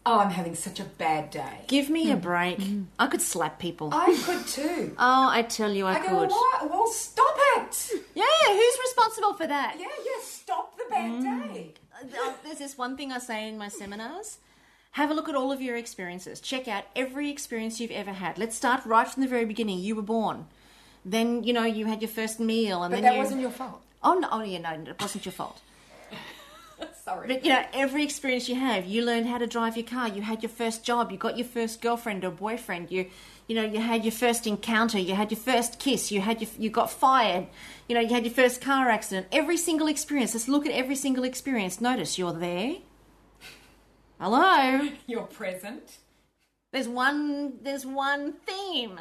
"Oh, I'm having such a bad day." Give me a mm. break. Mm. I could slap people. I could too. oh, I tell you, I, could. I go, could. "What? Well, stop it." Yeah, who's responsible for that? Yeah, yeah. Stop the bad mm. day. Uh, uh, there's this one thing I say in my seminars. Have a look at all of your experiences. Check out every experience you've ever had. Let's start right from the very beginning. You were born. Then, you know, you had your first meal and But then that you... wasn't your fault. Oh, no, oh, yeah, no, it wasn't your fault. Sorry. But, you know, every experience you have, you learned how to drive your car, you had your first job, you got your first girlfriend or boyfriend, you, you know, you had your first encounter, you had your first kiss, you had your, you got fired, you know, you had your first car accident. Every single experience, let's look at every single experience. Notice you're there. Hello. You're present. There's one. There's one theme,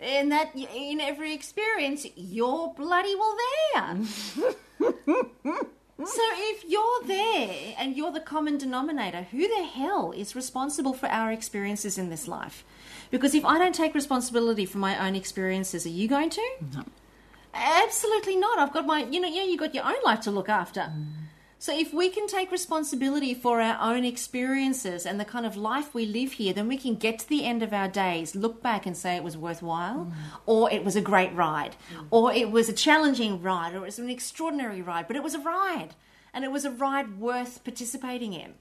in that in every experience, you're bloody well there. Mm. so if you're there and you're the common denominator, who the hell is responsible for our experiences in this life? Because if I don't take responsibility for my own experiences, are you going to? No. Absolutely not. I've got my, you know, yeah, you got your own life to look after. Mm. So if we can take responsibility for our own experiences and the kind of life we live here, then we can get to the end of our days, look back and say it was worthwhile, mm. or it was a great ride, mm. or it was a challenging ride, or it was an extraordinary ride, but it was a ride, and it was a ride worth participating in.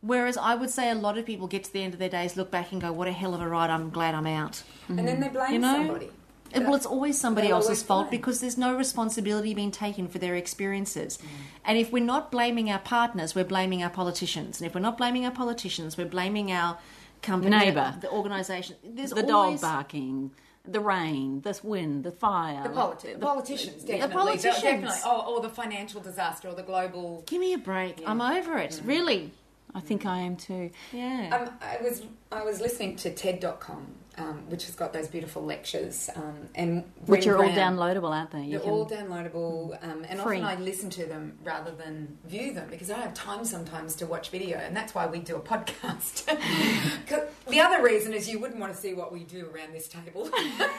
Whereas I would say a lot of people get to the end of their days, look back and go, "What a hell of a ride! I'm glad I'm out." And then they mm-hmm. blame You know? somebody. And, Well, it's always somebody They'll else's always fault blame. because there's no responsibility being taken for their experiences. And if we're not blaming our partners, we're blaming our politicians. And if we're not blaming our politicians, we're blaming our company, Neighbour. the organisation. There's The always, dog barking, the rain, the wind, the fire. The, politi- the politicians, definitely. politicians. Definitely. Oh, or the financial disaster, or the global. Give me a break. I'm over it. Really. I think I am too. Yeah. Um, I was I was listening to TED.com, um, which has got those beautiful lectures, um, and Which are all Brown- downloadable, aren't they? You They're all downloadable, um, and Free. often I listen to them rather than view them because I don't have time sometimes to watch video, and that's why we do a podcast. the other reason is you wouldn't want to see what we do around this table. oh,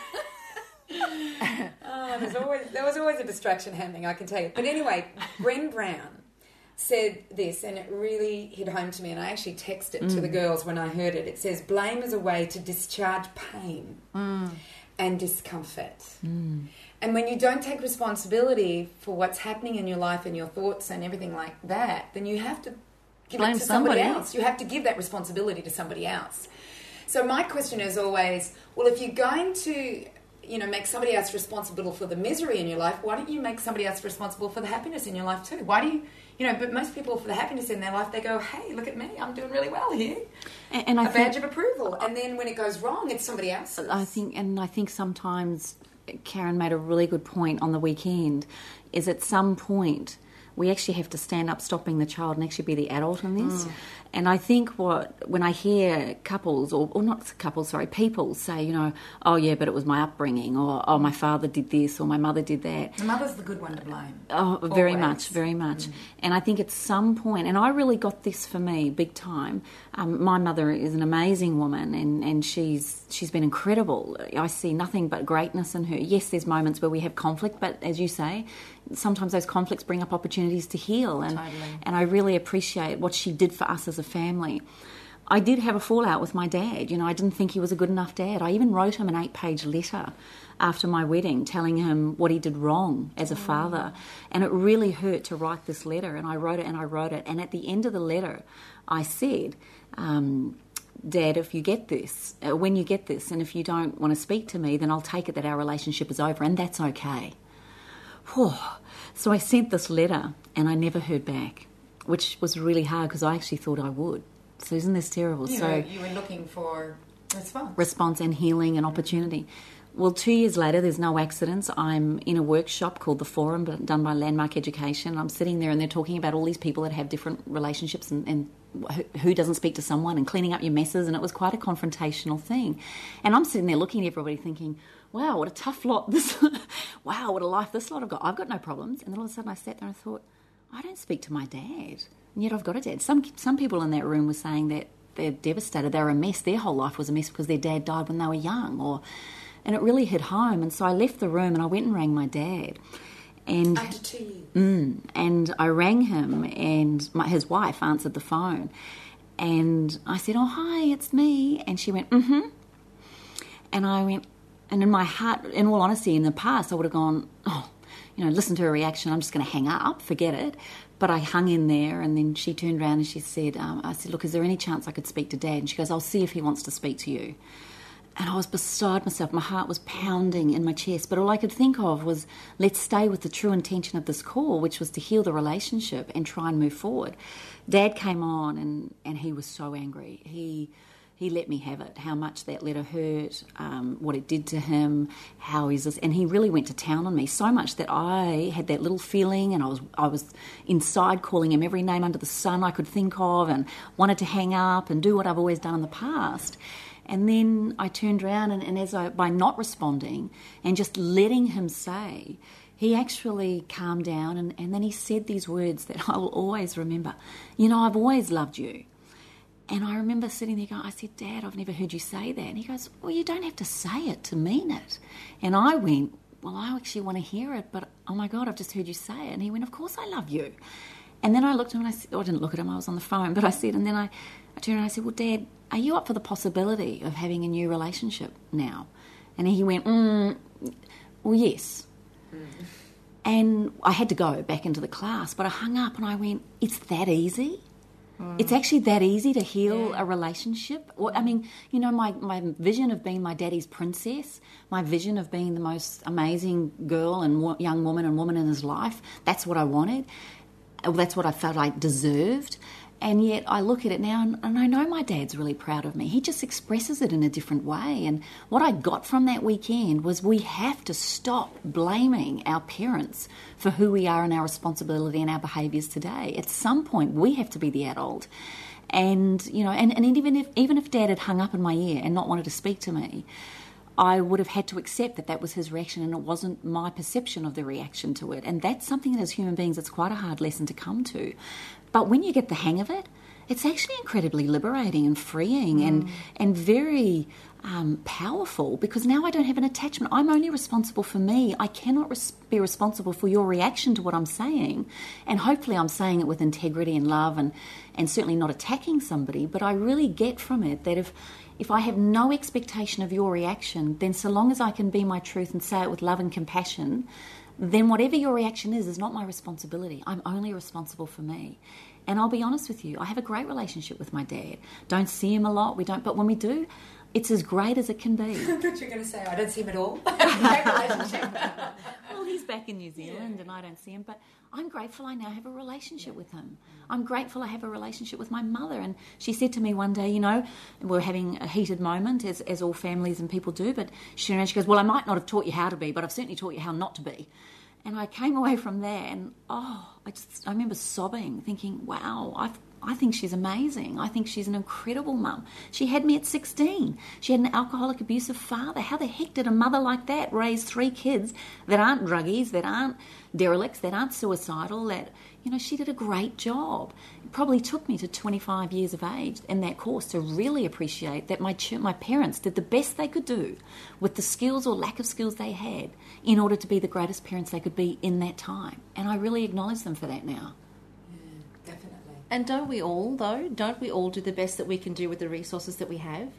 there's always, there was always a distraction happening, I can tell you. But anyway, Brené Brown said this, and it really hit home to me, and I actually texted it to the mm. girls when I heard it. It says, Blame is a way to discharge pain mm. and discomfort. Mm. And when you don't take responsibility for what's happening in your life and your thoughts and everything like that, then you have to give Blame it to somebody, somebody. else. You have to give that responsibility to somebody else. So my question is always, well, if you're going to, you know, make somebody else responsible for the misery in your life, why don't you make somebody else responsible for the happiness in your life too? Why do you, you know, but most people for the happiness in their life, they go, hey, look at me, I'm doing really well here. And, and I a badge of approval. And then when it goes wrong, it's somebody else. I think, and I think sometimes Karen made a really good point on the weekend. Is at some point we actually have to stand up, stopping the child, and actually be the adult in this. And I think what when I hear couples, or, or not couples, sorry, people say, you know, oh yeah, but it was my upbringing, or oh my father did this, or my mother did that. the mother's the good one to blame. Oh, very much, very much. And I think at some point, and I really got this for me big time. Um, my mother is an amazing woman, and, and she's she's been incredible. I see nothing but greatness in her. Yes, there's moments where we have conflict, but as you say, sometimes those conflicts bring up opportunities to heal. And and I really appreciate what she did for us as a family. I did have a fallout with my dad. You know, I didn't think he was a good enough dad. I even wrote him an eight page letter after my wedding telling him what he did wrong as a father. And it really hurt to write this letter. And I wrote it and I wrote it. And at the end of the letter, I said, um, Dad, if you get this, uh, when you get this, and if you don't want to speak to me, then I'll take it that our relationship is over, and that's okay. Whew. So I sent this letter, and I never heard back, which was really hard because I actually thought I would. So isn't this terrible? You, so were, you were looking for response. response and healing and opportunity. Well, two years later, there's no accidents. I'm in a workshop called the Forum, done by Landmark Education. I'm sitting there and they're talking about all these people that have different relationships and, and who- who doesn't speak to someone and cleaning up your messes. And it was quite a confrontational thing. And I'm sitting there looking at everybody thinking, wow, what a tough lot this, wow, what a life this lot I've got. I've got no problems. And then all of a sudden I sat there and I thought, I don't speak to my dad. And yet I've got a dad. Some, some people in that room were saying that they're devastated. They're a mess. Their whole life was a mess because their dad died when they were young. Or, and it really hit home. And so I left the room and I went and rang my dad. And After two years. Mm, and I rang him, and my, his wife answered the phone. And I said, Oh, hi, it's me. And she went, Mm hmm. And I went, and in my heart, in all honesty, in the past, I would have gone, Oh, you know, listen to her reaction. I'm just going to hang up, forget it. But I hung in there, and then she turned around and she said, um, I said, Look, is there any chance I could speak to dad? And she goes, I'll see if he wants to speak to you. And I was beside myself. My heart was pounding in my chest. But all I could think of was, let's stay with the true intention of this call, which was to heal the relationship and try and move forward. Dad came on and, and he was so angry. He he let me have it. How much that letter hurt, um, what it did to him, how he's this, and he really went to town on me so much that I had that little feeling, and I was I was inside calling him every name under the sun I could think of, and wanted to hang up and do what I've always done in the past. And then I turned around, and, and as I, by not responding and just letting him say, he actually calmed down, and, and then he said these words that I will always remember. You know, I've always loved you. And I remember sitting there going, I said, Dad, I've never heard you say that. And he goes, Well, you don't have to say it to mean it. And I went, Well, I actually want to hear it, but oh my God, I've just heard you say it. And he went, Of course I love you. And then I looked at him and I said, oh, I didn't look at him, I was on the phone, but I said, and then I, I turned and I said, Well, Dad, are you up for the possibility of having a new relationship now? And he went, mm, Well, yes. And I had to go back into the class, but I hung up and I went, It's that easy? It's actually that easy to heal a relationship. Or, I mean, you know, my, my vision of being my daddy's princess, my vision of being the most amazing girl and wo- young woman and woman in his life, that's what I wanted. That's what I felt I deserved. And yet I look at it now and, and I know my dad's really proud of me. He just expresses it in a different way. And what I got from that weekend was we have to stop blaming our parents for who we are and our responsibility and our behaviours today. At some point, we have to be the adult. And, you know, and, and even if even if dad had hung up in my ear and not wanted to speak to me, I would have had to accept that that was his reaction and it wasn't my perception of the reaction to it. And that's something that as human beings, it's quite a hard lesson to come to. But when you get the hang of it, it's actually incredibly liberating and freeing and, and very um, powerful because now I don't have an attachment. I'm only responsible for me. I cannot res- be responsible for your reaction to what I'm saying. And hopefully, I'm saying it with integrity and love and, and certainly not attacking somebody. But I really get from it that if, if I have no expectation of your reaction, then so long as I can be my truth and say it with love and compassion, then whatever your reaction is, is not my responsibility. I'm only responsible for me. And I'll be honest with you, I have a great relationship with my dad. Don't see him a lot, we don't, but when we do, it's as great as it can be. I thought you were going to say, I don't see him at all. Great relationship. well, he's back in New Zealand and I don't see him, but I'm grateful I now have a relationship with him. Mm. I'm grateful I have a relationship with my mother. And she said to me one day, you know, we we're having a heated moment, as, as all families and people do, but she, she goes, Well, I might not have taught you how to be, but I've certainly taught you how not to be. And I came away from there and, oh, I just, I remember sobbing, thinking, wow, I've I think she's amazing. I think she's an incredible mum. She had me at 16. She had an alcoholic, abusive father. How the heck did a mother like that raise three kids that aren't druggies, that aren't derelicts, that aren't suicidal, that, you know, she did a great job. It probably took me to 25 years of age in that course to really appreciate that my, my parents did the best they could do with the skills or lack of skills they had in order to be the greatest parents they could be in that time. And I really acknowledge them for that now. And don't we all, though? Don't we all do the best that we can do with the resources that we have?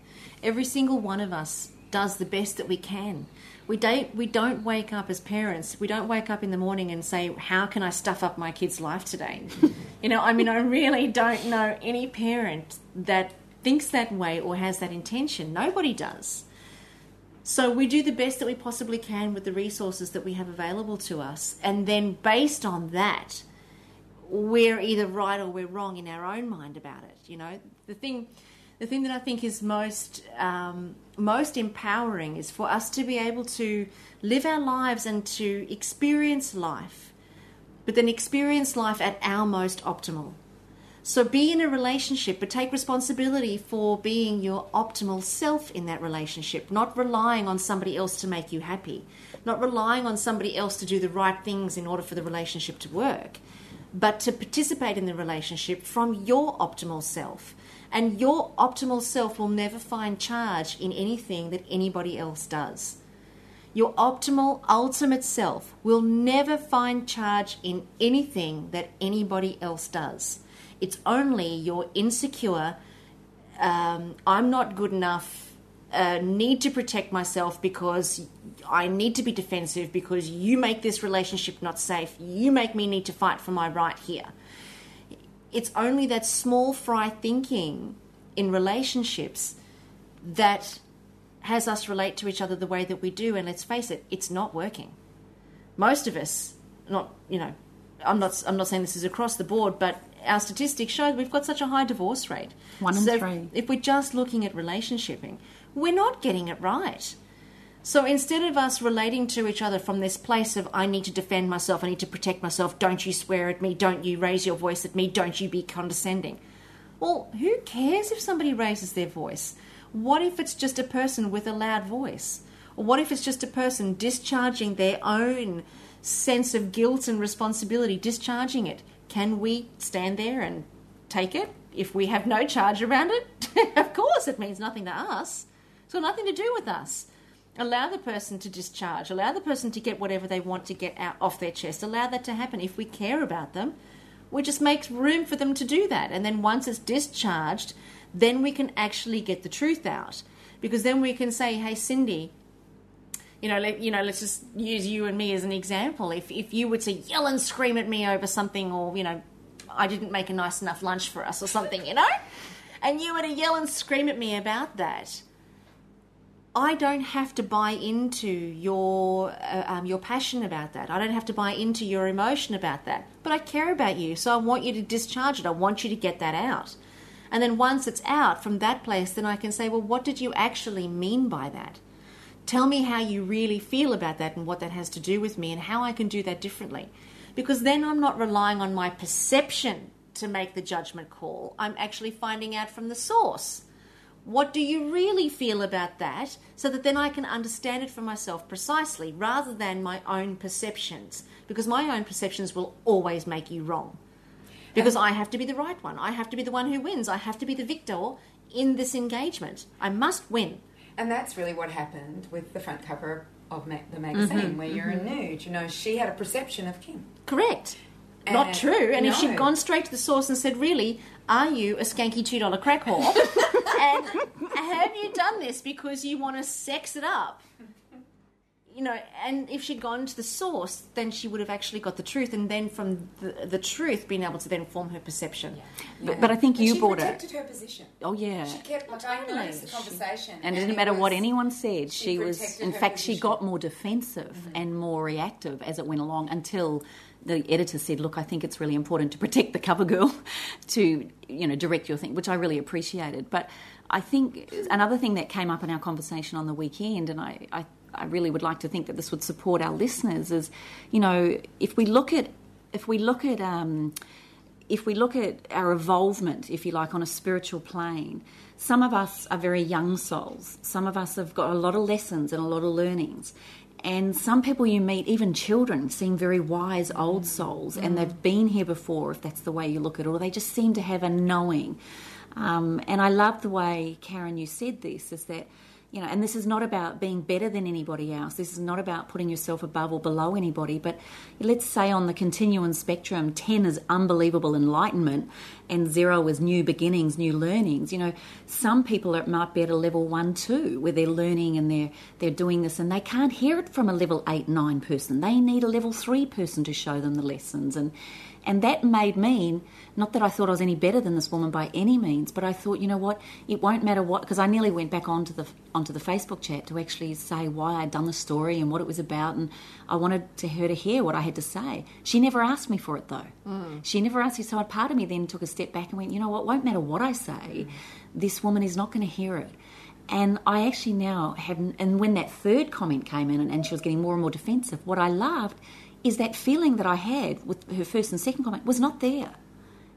Every single one of us does the best that we can. We don't, we don't wake up as parents, we don't wake up in the morning and say, How can I stuff up my kid's life today? you know, I mean, I really don't know any parent that thinks that way or has that intention. Nobody does. So we do the best that we possibly can with the resources that we have available to us. And then based on that, we're either right or we're wrong in our own mind about it. You know, the thing, the thing that I think is most um, most empowering is for us to be able to live our lives and to experience life, but then experience life at our most optimal. So be in a relationship, but take responsibility for being your optimal self in that relationship, not relying on somebody else to make you happy, not relying on somebody else to do the right things in order for the relationship to work but to participate in the relationship from your optimal self. And your optimal self will never find charge in anything that anybody else does. Your optimal, ultimate self will never find charge in anything that anybody else does. It's only your insecure, um, I'm not good enough, uh, need to protect myself because I need to be defensive because you make this relationship not safe. You make me need to fight for my right here. It's only that small fry thinking in relationships that has us relate to each other the way that we do. And let's face it, it's not working. Most of us, not you know, I'm not I'm not saying this is across the board, but our statistics show we've got such a high divorce rate. One in so three. If we're just looking at relationshiping, we're not getting it right. So instead of us relating to each other from this place of, I need to defend myself, I need to protect myself, don't you swear at me, don't you raise your voice at me, don't you be condescending. Well, who cares if somebody raises their voice? What if it's just a person with a loud voice? Or what if it's just a person discharging their own sense of guilt and responsibility, discharging it? Can we stand there and take it if we have no charge around it? of course, it means nothing to us. Got nothing to do with us allow the person to discharge, allow the person to get whatever they want to get out off their chest, allow that to happen. If we care about them, we just make room for them to do that. And then once it's discharged, then we can actually get the truth out. Because then we can say, hey, Cindy, you know, let, you know, let's just use you and me as an example. If, if you were to yell and scream at me over something, or, you know, I didn't make a nice enough lunch for us or something, you know, and you were to yell and scream at me about that, I don't have to buy into your uh, um, your passion about that. I don't have to buy into your emotion about that. But I care about you, so I want you to discharge it. I want you to get that out. And then once it's out from that place, then I can say, well, what did you actually mean by that? Tell me how you really feel about that and what that has to do with me and how I can do that differently. Because then I'm not relying on my perception to make the judgment call. I'm actually finding out from the source what do you really feel about that? So that then I can understand it for myself precisely rather than my own perceptions. Because my own perceptions will always make you wrong. Because I have to be the right one. I have to be the one who wins. I have to be the victor in this engagement. I must win. And that's really what happened with the front cover of ma- the magazine, mm-hmm, where you're mm-hmm. in nude. You know, she had a perception of Kim. Correct. And Not eh, true. And no. if she'd gone straight to the source and said, "Really, are you a skanky $2 crack whore? and have you done this because you want to sex it up? you know, and if she'd gone to the source, then she would have actually got the truth, and then from the, the truth, been able to then form her perception. But, but I think And you she brought it. protected her position. Oh yeah. She kept like I noticed the conversation, And it it didn't matter what anyone said. she She, was, in her fact, she got more defensive mm-hmm. and more reactive as it went along until the editor said, "Look, I think it's really important to protect the cover girl, to you know direct your thing," which I really appreciated. But I think another thing that came up in our conversation on the weekend, and I, I, I really would like to think that this would support our listeners, is you know if we look at if we look at um, if we look at our evolvement, if you like, on a spiritual plane, some of us are very young souls. Some of us have got a lot of lessons and a lot of learnings. And some people you meet, even children, seem very wise old souls and they've been here before, if that's the way you look at it, or they just seem to have a knowing. Um, and I love the way, Karen, you said this is that you know, and this is not about being better than anybody else. This is not about putting yourself above or below anybody. But let's say on the continuum spectrum, 10 is unbelievable enlightenment and zero is new beginnings, new learnings. You know, some people are, might be at a level one, two, where they're learning and they're, they're doing this and they can't hear it from a level eight, nine person. They need a level three person to show them the lessons. And, and that made me, not that I thought I was any better than this woman by any means, but I thought, you know what, it won't matter what, because I nearly went back onto the onto the Facebook chat to actually say why I'd done the story and what it was about, and I wanted to her to hear what I had to say. She never asked me for it though. Mm. She never asked me, so part of me then took a step back and went, you know what, won't matter what I say, mm. this woman is not going to hear it. And I actually now have, and when that third comment came in and, and she was getting more and more defensive, what I loved is that feeling that I had with her first and second comment was not there.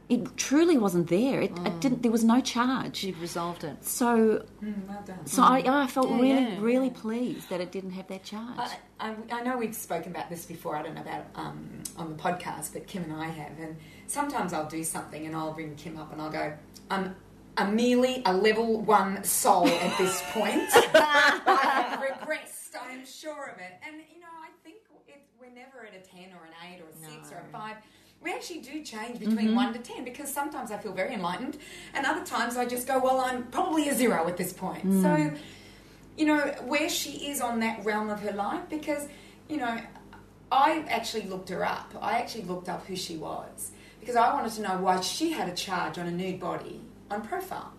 It truly wasn't there. It, it didn't. There was no charge. You've resolved it. So, Well done. so I, I felt Yeah, really, yeah. really pleased that it didn't have that charge. I, I, I know we've spoken about this before. I don't know about um, on the podcast, but Kim and I have. And sometimes I'll do something and I'll bring Kim up and I'll go, "I'm, I'm merely a level one soul at this point. I have regressed. I am sure of it." And you know, I think it, we're at a ten or an eight or a six or a five. We actually do change between mm-hmm. one to ten because sometimes I feel very enlightened, and other times I just go, "Well, I'm probably a zero at this point." Mm. So you know, where she is on that realm of her life because, you know, I actually looked her up. I actually looked up who she was because I wanted to know why she had a charge on a nude body on profile.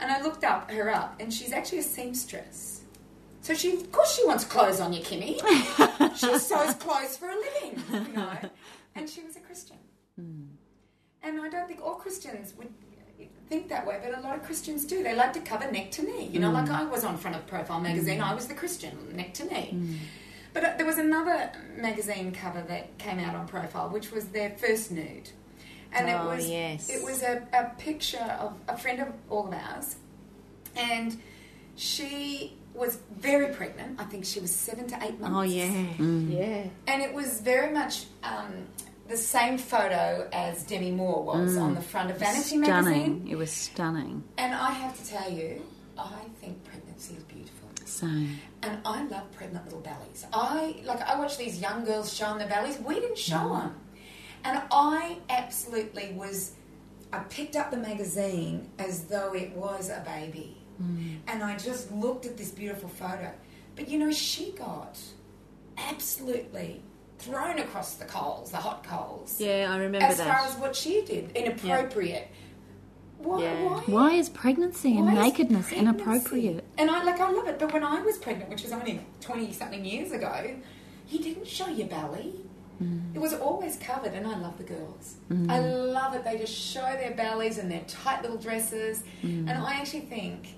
And I looked up her up and she's actually a seamstress. So she, of course, she wants clothes on you, Kimmy. she sews clothes for a living, you know. And she was a Christian. Hmm. And I don't think all Christians would think that way, but a lot of Christians do. They like to cover neck to knee. You know, like hmm. I was on front of Profile magazine, hmm. I was the Christian, neck to knee. But uh, there was another magazine cover that came out on Profile, which was their first nude. And Oh, it was yes. it was a, a picture of a friend of all of ours, and she was very pregnant. I think she was seven to eight months. Oh yeah, yeah. And it was very much um, the same photo as Demi Moore was on the front of Vanity stunning. magazine. It was stunning. And I have to tell you, I think pregnancy is beautiful. Same. And I love pregnant little bellies. I like I watch these young girls show showing their bellies. We didn't show them, and I absolutely was. I picked up the magazine as though it was a baby, and I just looked at this beautiful photo. But you know, she got absolutely thrown across the coals, the hot coals. Yeah, I remember as that. far as what she did, inappropriate. Why? Yeah. Why? Why is pregnancy and Why is nakedness pregnancy- inappropriate? And I like I love it, but when I was pregnant, which was only twenty something years ago, you didn't show your belly. Mm. It was always covered, and I love the girls. I love it. They just show their bellies and their tight little dresses, Mm. and I actually think,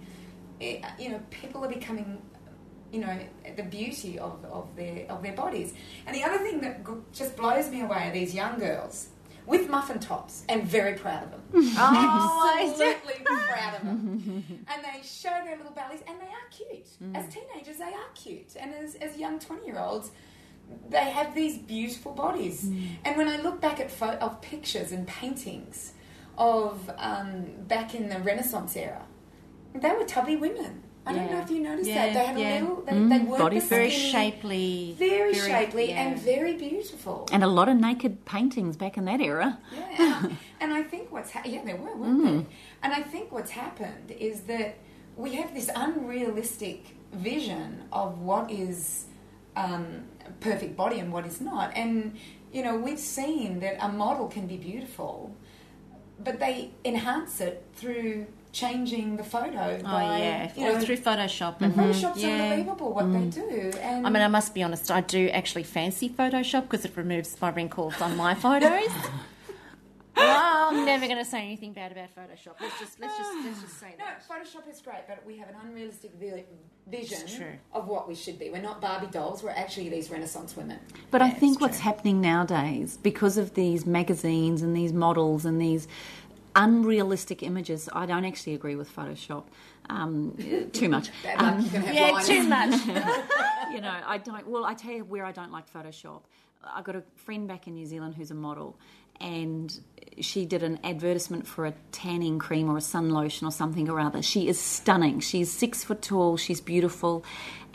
it, you know, people are becoming, you know, the beauty of, of their of their bodies. And the other thing that just blows me away are these young girls with muffin tops, and very proud of them. Oh, Absolutely proud of them. And they show their little bellies, and they are cute. As teenagers, they are cute. And as, as young 20 year olds, they have these beautiful bodies. And when I look back at pho- of pictures and paintings of um, back in the Renaissance era, they were tubby women. I don't know if you noticed Yeah, that. They had yeah. a little, they, Mm, they weren't body the very skinny- shapely, very, shapely yeah. and very beautiful. And a lot of naked paintings back in that era. Yeah, and I, think what's ha- yeah there were weren't there? And I think what's happened is that we have this unrealistic vision of what is um, perfect body and what is not. And you know, we've seen that a model can be beautiful, but they enhance it through changing the photo. Oh by, yeah, you or know, through Photoshop. And, mm-hmm. Photoshop's yeah. unbelievable what they mm. do. And I mean, I must be honest. I do actually fancy Photoshop because it removes my wrinkles on my photos. well, I'm never going to say anything bad about Photoshop. Let's just let's just let's just say No, that. Photoshop is great, but we have an unrealistic vi- vision of what we should be. We're not Barbie dolls. We're actually these Renaissance women. But I think what's true. happening nowadays, because of these magazines and these models and these unrealistic images, I don't actually agree with Photoshop um, too much. Um, you Yeah, lines. too much. you know, I don't. Well, I tell you where I don't like Photoshop. I got a friend back in New Zealand who's a model, and she did an advertisement for a tanning cream or a sun lotion or something or other. She is stunning. She's six foot tall. She's beautiful.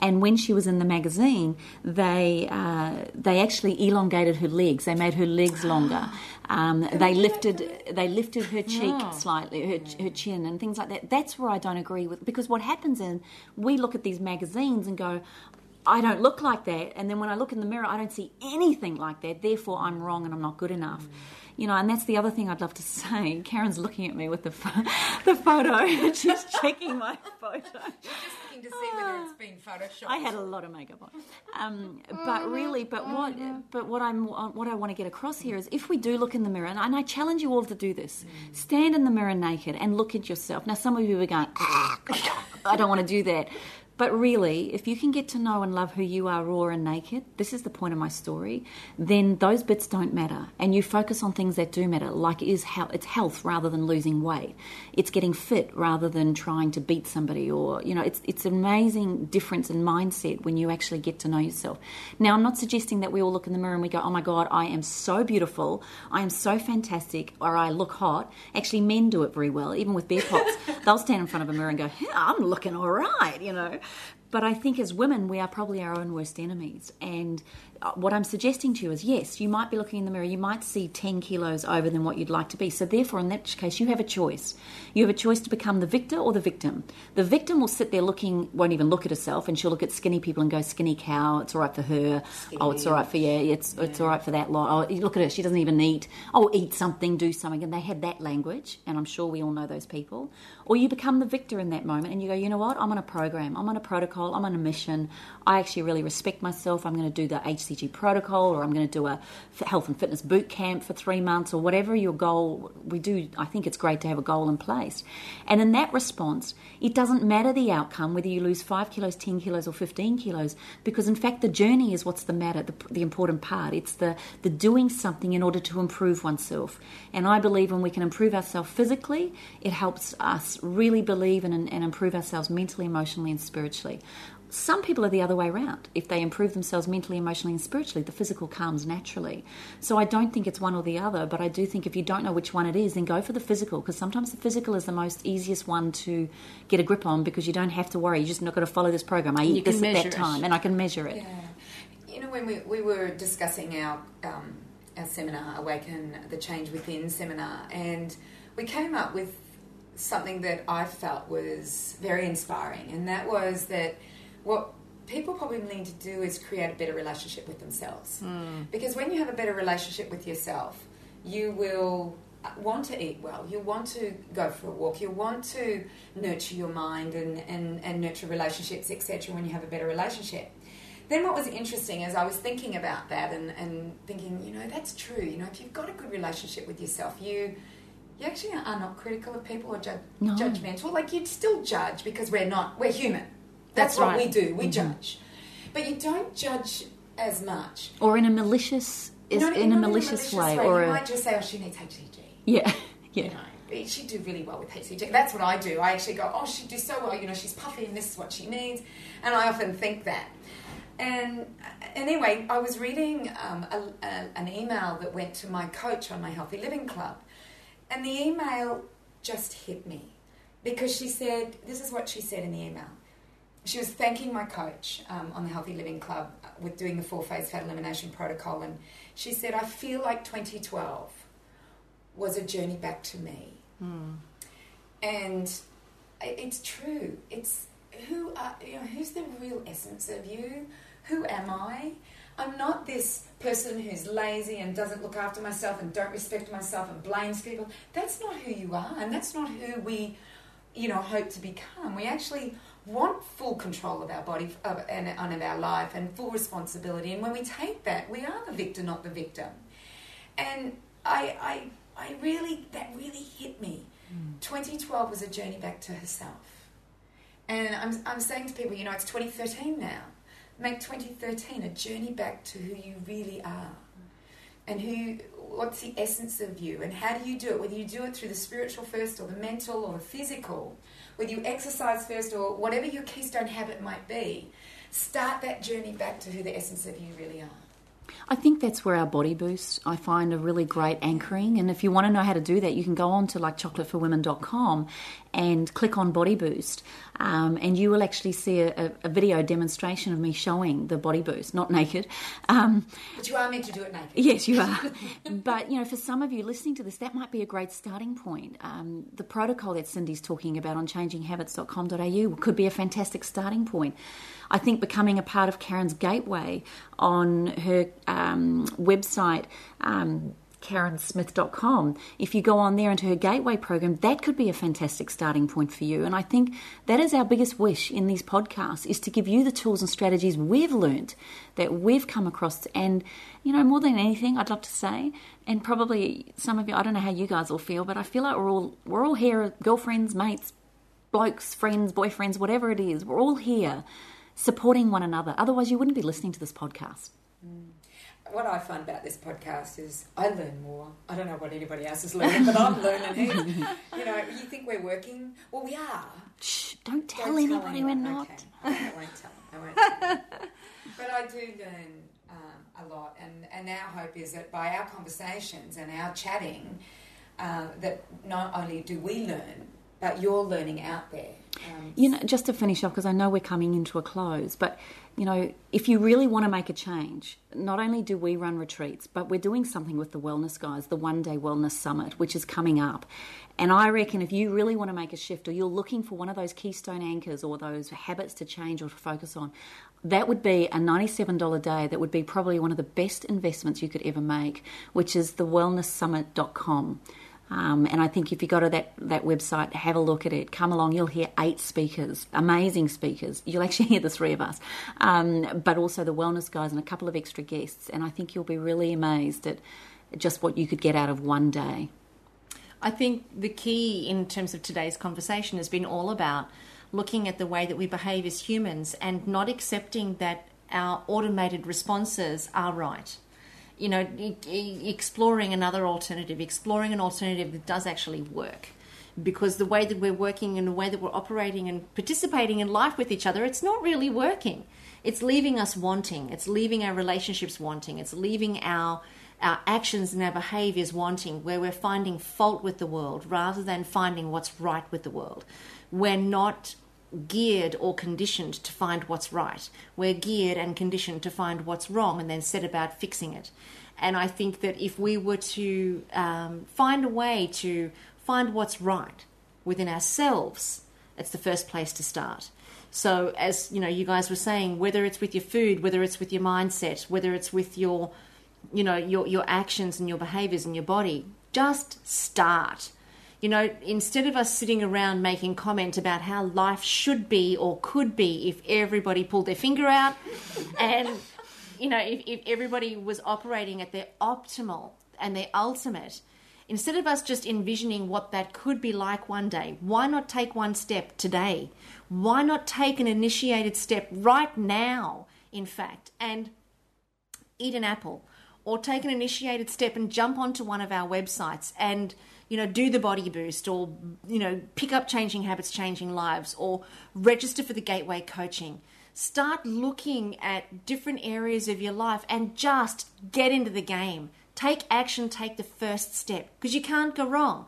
And when she was in the magazine, they uh, they actually elongated her legs. They made her legs longer. Um, they lifted they lifted her cheek slightly, her, her chin, and things like that. That's where I don't agree with because what happens is we look at these magazines and go, I don't look like that. And then when I look in the mirror, I don't see anything like that. Therefore, I'm wrong and I'm not good enough. You know, and that's the other thing I'd love to say. Karen's looking at me with the, pho- the photo and she's checking my photo. Just looking to see whether it's been photoshopped. I had a lot of makeup on, um, but really, but what, but what I'm, what I want to get across here is, if we do look in the mirror, and I, and I challenge you all to do this, stand in the mirror naked and look at yourself. Now, some of you are going, I don't want to do that. But really, if you can get to know and love who you are raw and naked, this is the point of my story, then those bits don't matter. And you focus on things that do matter, like is how it's health rather than losing weight. It's getting fit rather than trying to beat somebody or, you know, it's it's an amazing difference in mindset when you actually get to know yourself. Now I'm not suggesting that we all look in the mirror and we go, Oh my god, I am so beautiful, I am so fantastic, or I look hot. Actually men do it very well, even with beer pots. They'll stand in front of a mirror and go, yeah, I'm looking all right, you know. But I think as women, we are probably our own worst enemies. And Uh, what I'm suggesting to you is yes, you might be looking in the mirror, you might see 10 kilos over than what you'd like to be. So, therefore, in that case, you have a choice. You have a choice to become the victor or the victim. The victim will sit there looking, won't even look at herself, and she'll look at skinny people and go, skinny cow, it's all right for her. Oh, it's all right for, you, it's, it's all right for that lot. Oh, look at her, she doesn't even eat. Oh, eat something, do something. And they had that language, and I'm sure we all know those people. Or you become the victor in that moment and you go, you know what, I'm on a program, I'm on a protocol, I'm on a mission. I actually really respect myself. I'm going to do the Protocol or I'm going to do a health and fitness boot camp for three months or whatever your goal. We do, I think it's great to have a goal in place. And in that response, it doesn't matter the outcome, whether you lose five kilos, 10 kilos, or 15 kilos, because in fact, the journey is what's the matter, the, the important part. It's the, the doing something in order to improve oneself. And I believe when we can improve ourselves physically, it helps us really believe and, and improve ourselves mentally, emotionally, and spiritually. Some people are the other way around. If they improve themselves mentally, emotionally, and spiritually, the physical comes naturally. So I don't think it's one or the other, but I do think if you don't know which one it is, then go for the physical because sometimes the physical is the most easiest one to get a grip on because you don't have to worry. You're just not got to follow this program. I eat this at that it. time, and I can measure it. Yeah. You know, when we, we were discussing our, um, our seminar, Awaken the Change Within seminar, and we came up with something that I felt was very inspiring, and that was that what people probably need to do is create a better relationship with themselves. Hmm. Because when you have a better relationship with yourself, you will want to eat well, you want to go for a walk, you want to nurture your mind and, and, and nurture relationships, etc., when you have a better relationship. Then what was interesting is I was thinking about that and, and thinking, you know, that's true. You know, if you've got a good relationship with yourself, you you actually are not critical of people or ju- No. judgmental. Like you'd still judge because we're not, we're human. That's, That's what right. we do. We judge, but you don't judge as much. Or in a malicious, is Not- in not a malicious, way, or you a might just say, "Oh, she needs HCG." yeah, You yeah. know, she'd do really well with HCG. That's what I do. I actually go, "Oh, she'd do so well." You know, she's puffy, and this is what she needs. And I often think that. And anyway, I was reading um, a, a, an email that went to my coach on my Healthy Living Club, and the email just hit me because she said, "This is what she said in the email." She was thanking my coach um, on the Healthy Living Club uh, with doing the four phase fat elimination protocol, and she said, "I feel like 2012 was a journey back to me." And it's true. It's who are you know who's the real essence of you? who am I? I'm not this person who's lazy and doesn't look after myself and don't respect myself and blames people. That's not who you are, and that's not who we, you know, hope to become. We actually want full control of our body of, and, and of our life and full responsibility. And when we take that, we are the victor, not the victim. And I, I, I really, that really hit me. Mm. 2012 was a journey back to herself. And I'm, I'm saying to people, you know, it's 2013 now. Make 2013 a journey back to who you really are and who what's the essence of you and how do you do it whether you do it through the spiritual first or the mental or the physical whether you exercise first or whatever your keystone habit might be start that journey back to who the essence of you really are I think that's where our body boost I find a really great anchoring. And if you want to know how to do that, you can go on to like chocolateforwomen.com and click on body boost. Um, and you will actually see a, a, video demonstration of me showing the body boost, not naked. Um, but you are meant to do it naked. Yes, you are. but, you know, for some of you listening to this, that might be a great starting point. Um, the protocol that Cyndi's talking about on changinghabits.com.au could be a fantastic starting point. I think becoming a part of Karen's Gateway on her um, website, um, karensmith.com. If you go on there into her gateway program, that could be a fantastic starting point for you. And I think that is our biggest wish in these podcasts is to give you the tools and strategies we've learned that we've come across. And, you know, more than anything, I'd love to say, and probably some of you, I don't know how you guys all feel, but I feel like we're all, we're all here, girlfriends, mates, blokes, friends, boyfriends, whatever it is, we're all here supporting one another. Otherwise, you wouldn't be listening to this podcast. Mm. What I find about this podcast is I learn more. I don't know what anybody else is learning, but I'm learning. you know, you think we're working? Well, we are. Shh! Don't tell don't anybody tell we're not. Okay. I won't tell. I won't tell. but I do learn um, a lot, and and our hope is that by our conversations and our chatting, uh, that not only do we learn, but you're learning out there um, you know, just to finish off, because I know we're coming into a close, but you know, if you really want to make a change, not only do we run retreats, but we're doing something with the Wellness Guys, the One Day Wellness Summit, which is coming up. And I reckon if you really want to make a shift, or you're looking for one of those keystone anchors or those habits to change or to focus on, that would be a $97 day that would be probably one of the best investments you could ever make, which is the wellnesssummit.com. Um, and I think if you go to that, that website, have a look at it, come along, you'll hear eight speakers, amazing speakers. You'll actually hear the three of us, um, but also the wellness guys and a couple of extra guests. And I think you'll be really amazed at just what you could get out of one day. I think the key in terms of today's conversation has been all about looking at the way that we behave as humans and not accepting that our automated responses are right you know, exploring another alternative, exploring an alternative that does actually work. Because the way that we're working and the way that we're operating and participating in life with each other, it's not really working. It's leaving us wanting. It's leaving our relationships wanting. It's leaving our our actions and our behaviors wanting, where we're finding fault with the world rather than finding what's right with the world. We're not geared or conditioned to find what's right. We're geared and conditioned to find what's wrong and then set about fixing it. And I think that if we were to um, find a way to find what's right within ourselves, it's the first place to start. So, as you know, you guys were saying, whether it's with your food, whether it's with your mindset, whether it's with your, you know, your your actions and your behaviors and your body, just start you know, instead of us sitting around making comment about how life should be or could be if everybody pulled their finger out and, you know, if, if everybody was operating at their optimal and their ultimate, instead of us just envisioning what that could be like one day, why not take one step today? Why not take an initiated step right now, in fact, and eat an apple? Or take an initiated step and jump onto one of our websites and you know, do the body boost or, you know, pick up changing habits, changing lives or register for the gateway coaching. Start looking at different areas of your life and just get into the game. Take action, take the first step because you can't go wrong.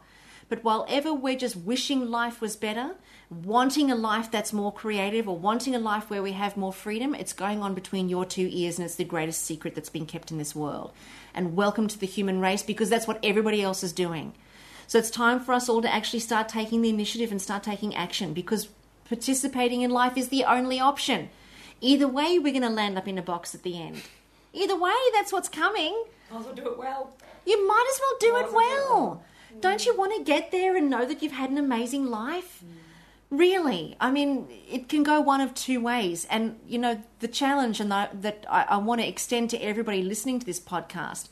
But while ever we're just wishing life was better, wanting a life that's more creative or wanting a life where we have more freedom, it's going on between your two ears and it's the greatest secret that's been kept in this world. And welcome to the human race because that's what everybody else is doing. So it's time for us all to actually start taking the initiative and start taking action because participating in life is the only option. Either way, we're going to land up in a box at the end. Either way, that's what's coming. Might as well do it well. You might as well do Might it well well. Mm. Don't you want to get there and know that you've had an amazing life? Mm. Really, I mean, it can go one of two ways. And, you know, the challenge and the, that I, I want to extend to everybody listening to this podcast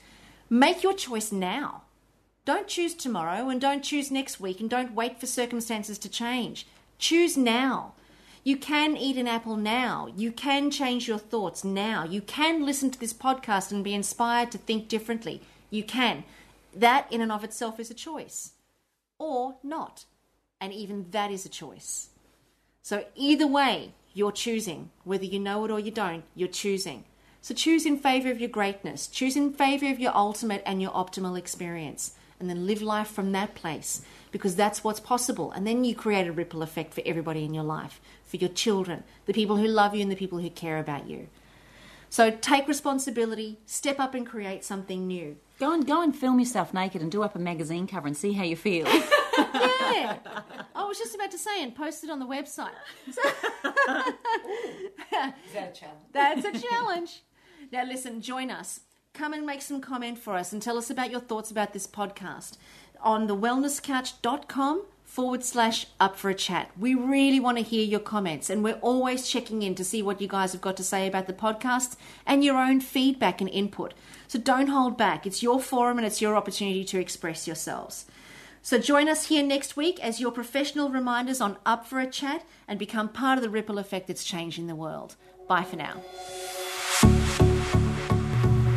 make your choice now. Don't choose tomorrow and don't choose next week and don't wait for circumstances to change. Choose now. You can eat an apple now. You can change your thoughts now. You can listen to this podcast and be inspired to think differently. You can. That, in and of itself, is a choice. Or not. And even that is a choice. So, either way, you're choosing. Whether you know it or you don't, you're choosing. So, choose in favor of your greatness, choose in favor of your ultimate and your optimal experience, and then live life from that place because that's what's possible. And then you create a ripple effect for everybody in your life, for your children, the people who love you, and the people who care about you. So, take responsibility, step up and create something new. Go and go and film yourself naked and do up a magazine cover and see how you feel. Yeah. I was just about to say and post it on the website. So- Is that a challenge? That's a challenge. Now, listen, join us. Come and make some comment for us and tell us about your thoughts about this podcast on thewellnesscouch.com forward slash up for a chat. We really want to hear your comments and we're always checking in to see what you guys have got to say about the podcast and your own feedback and input. So don't hold back. It's your forum and it's your opportunity to express yourselves. So join us here next week as your professional reminders on Up for a Chat and become part of the ripple effect that's changing the world. Bye for now.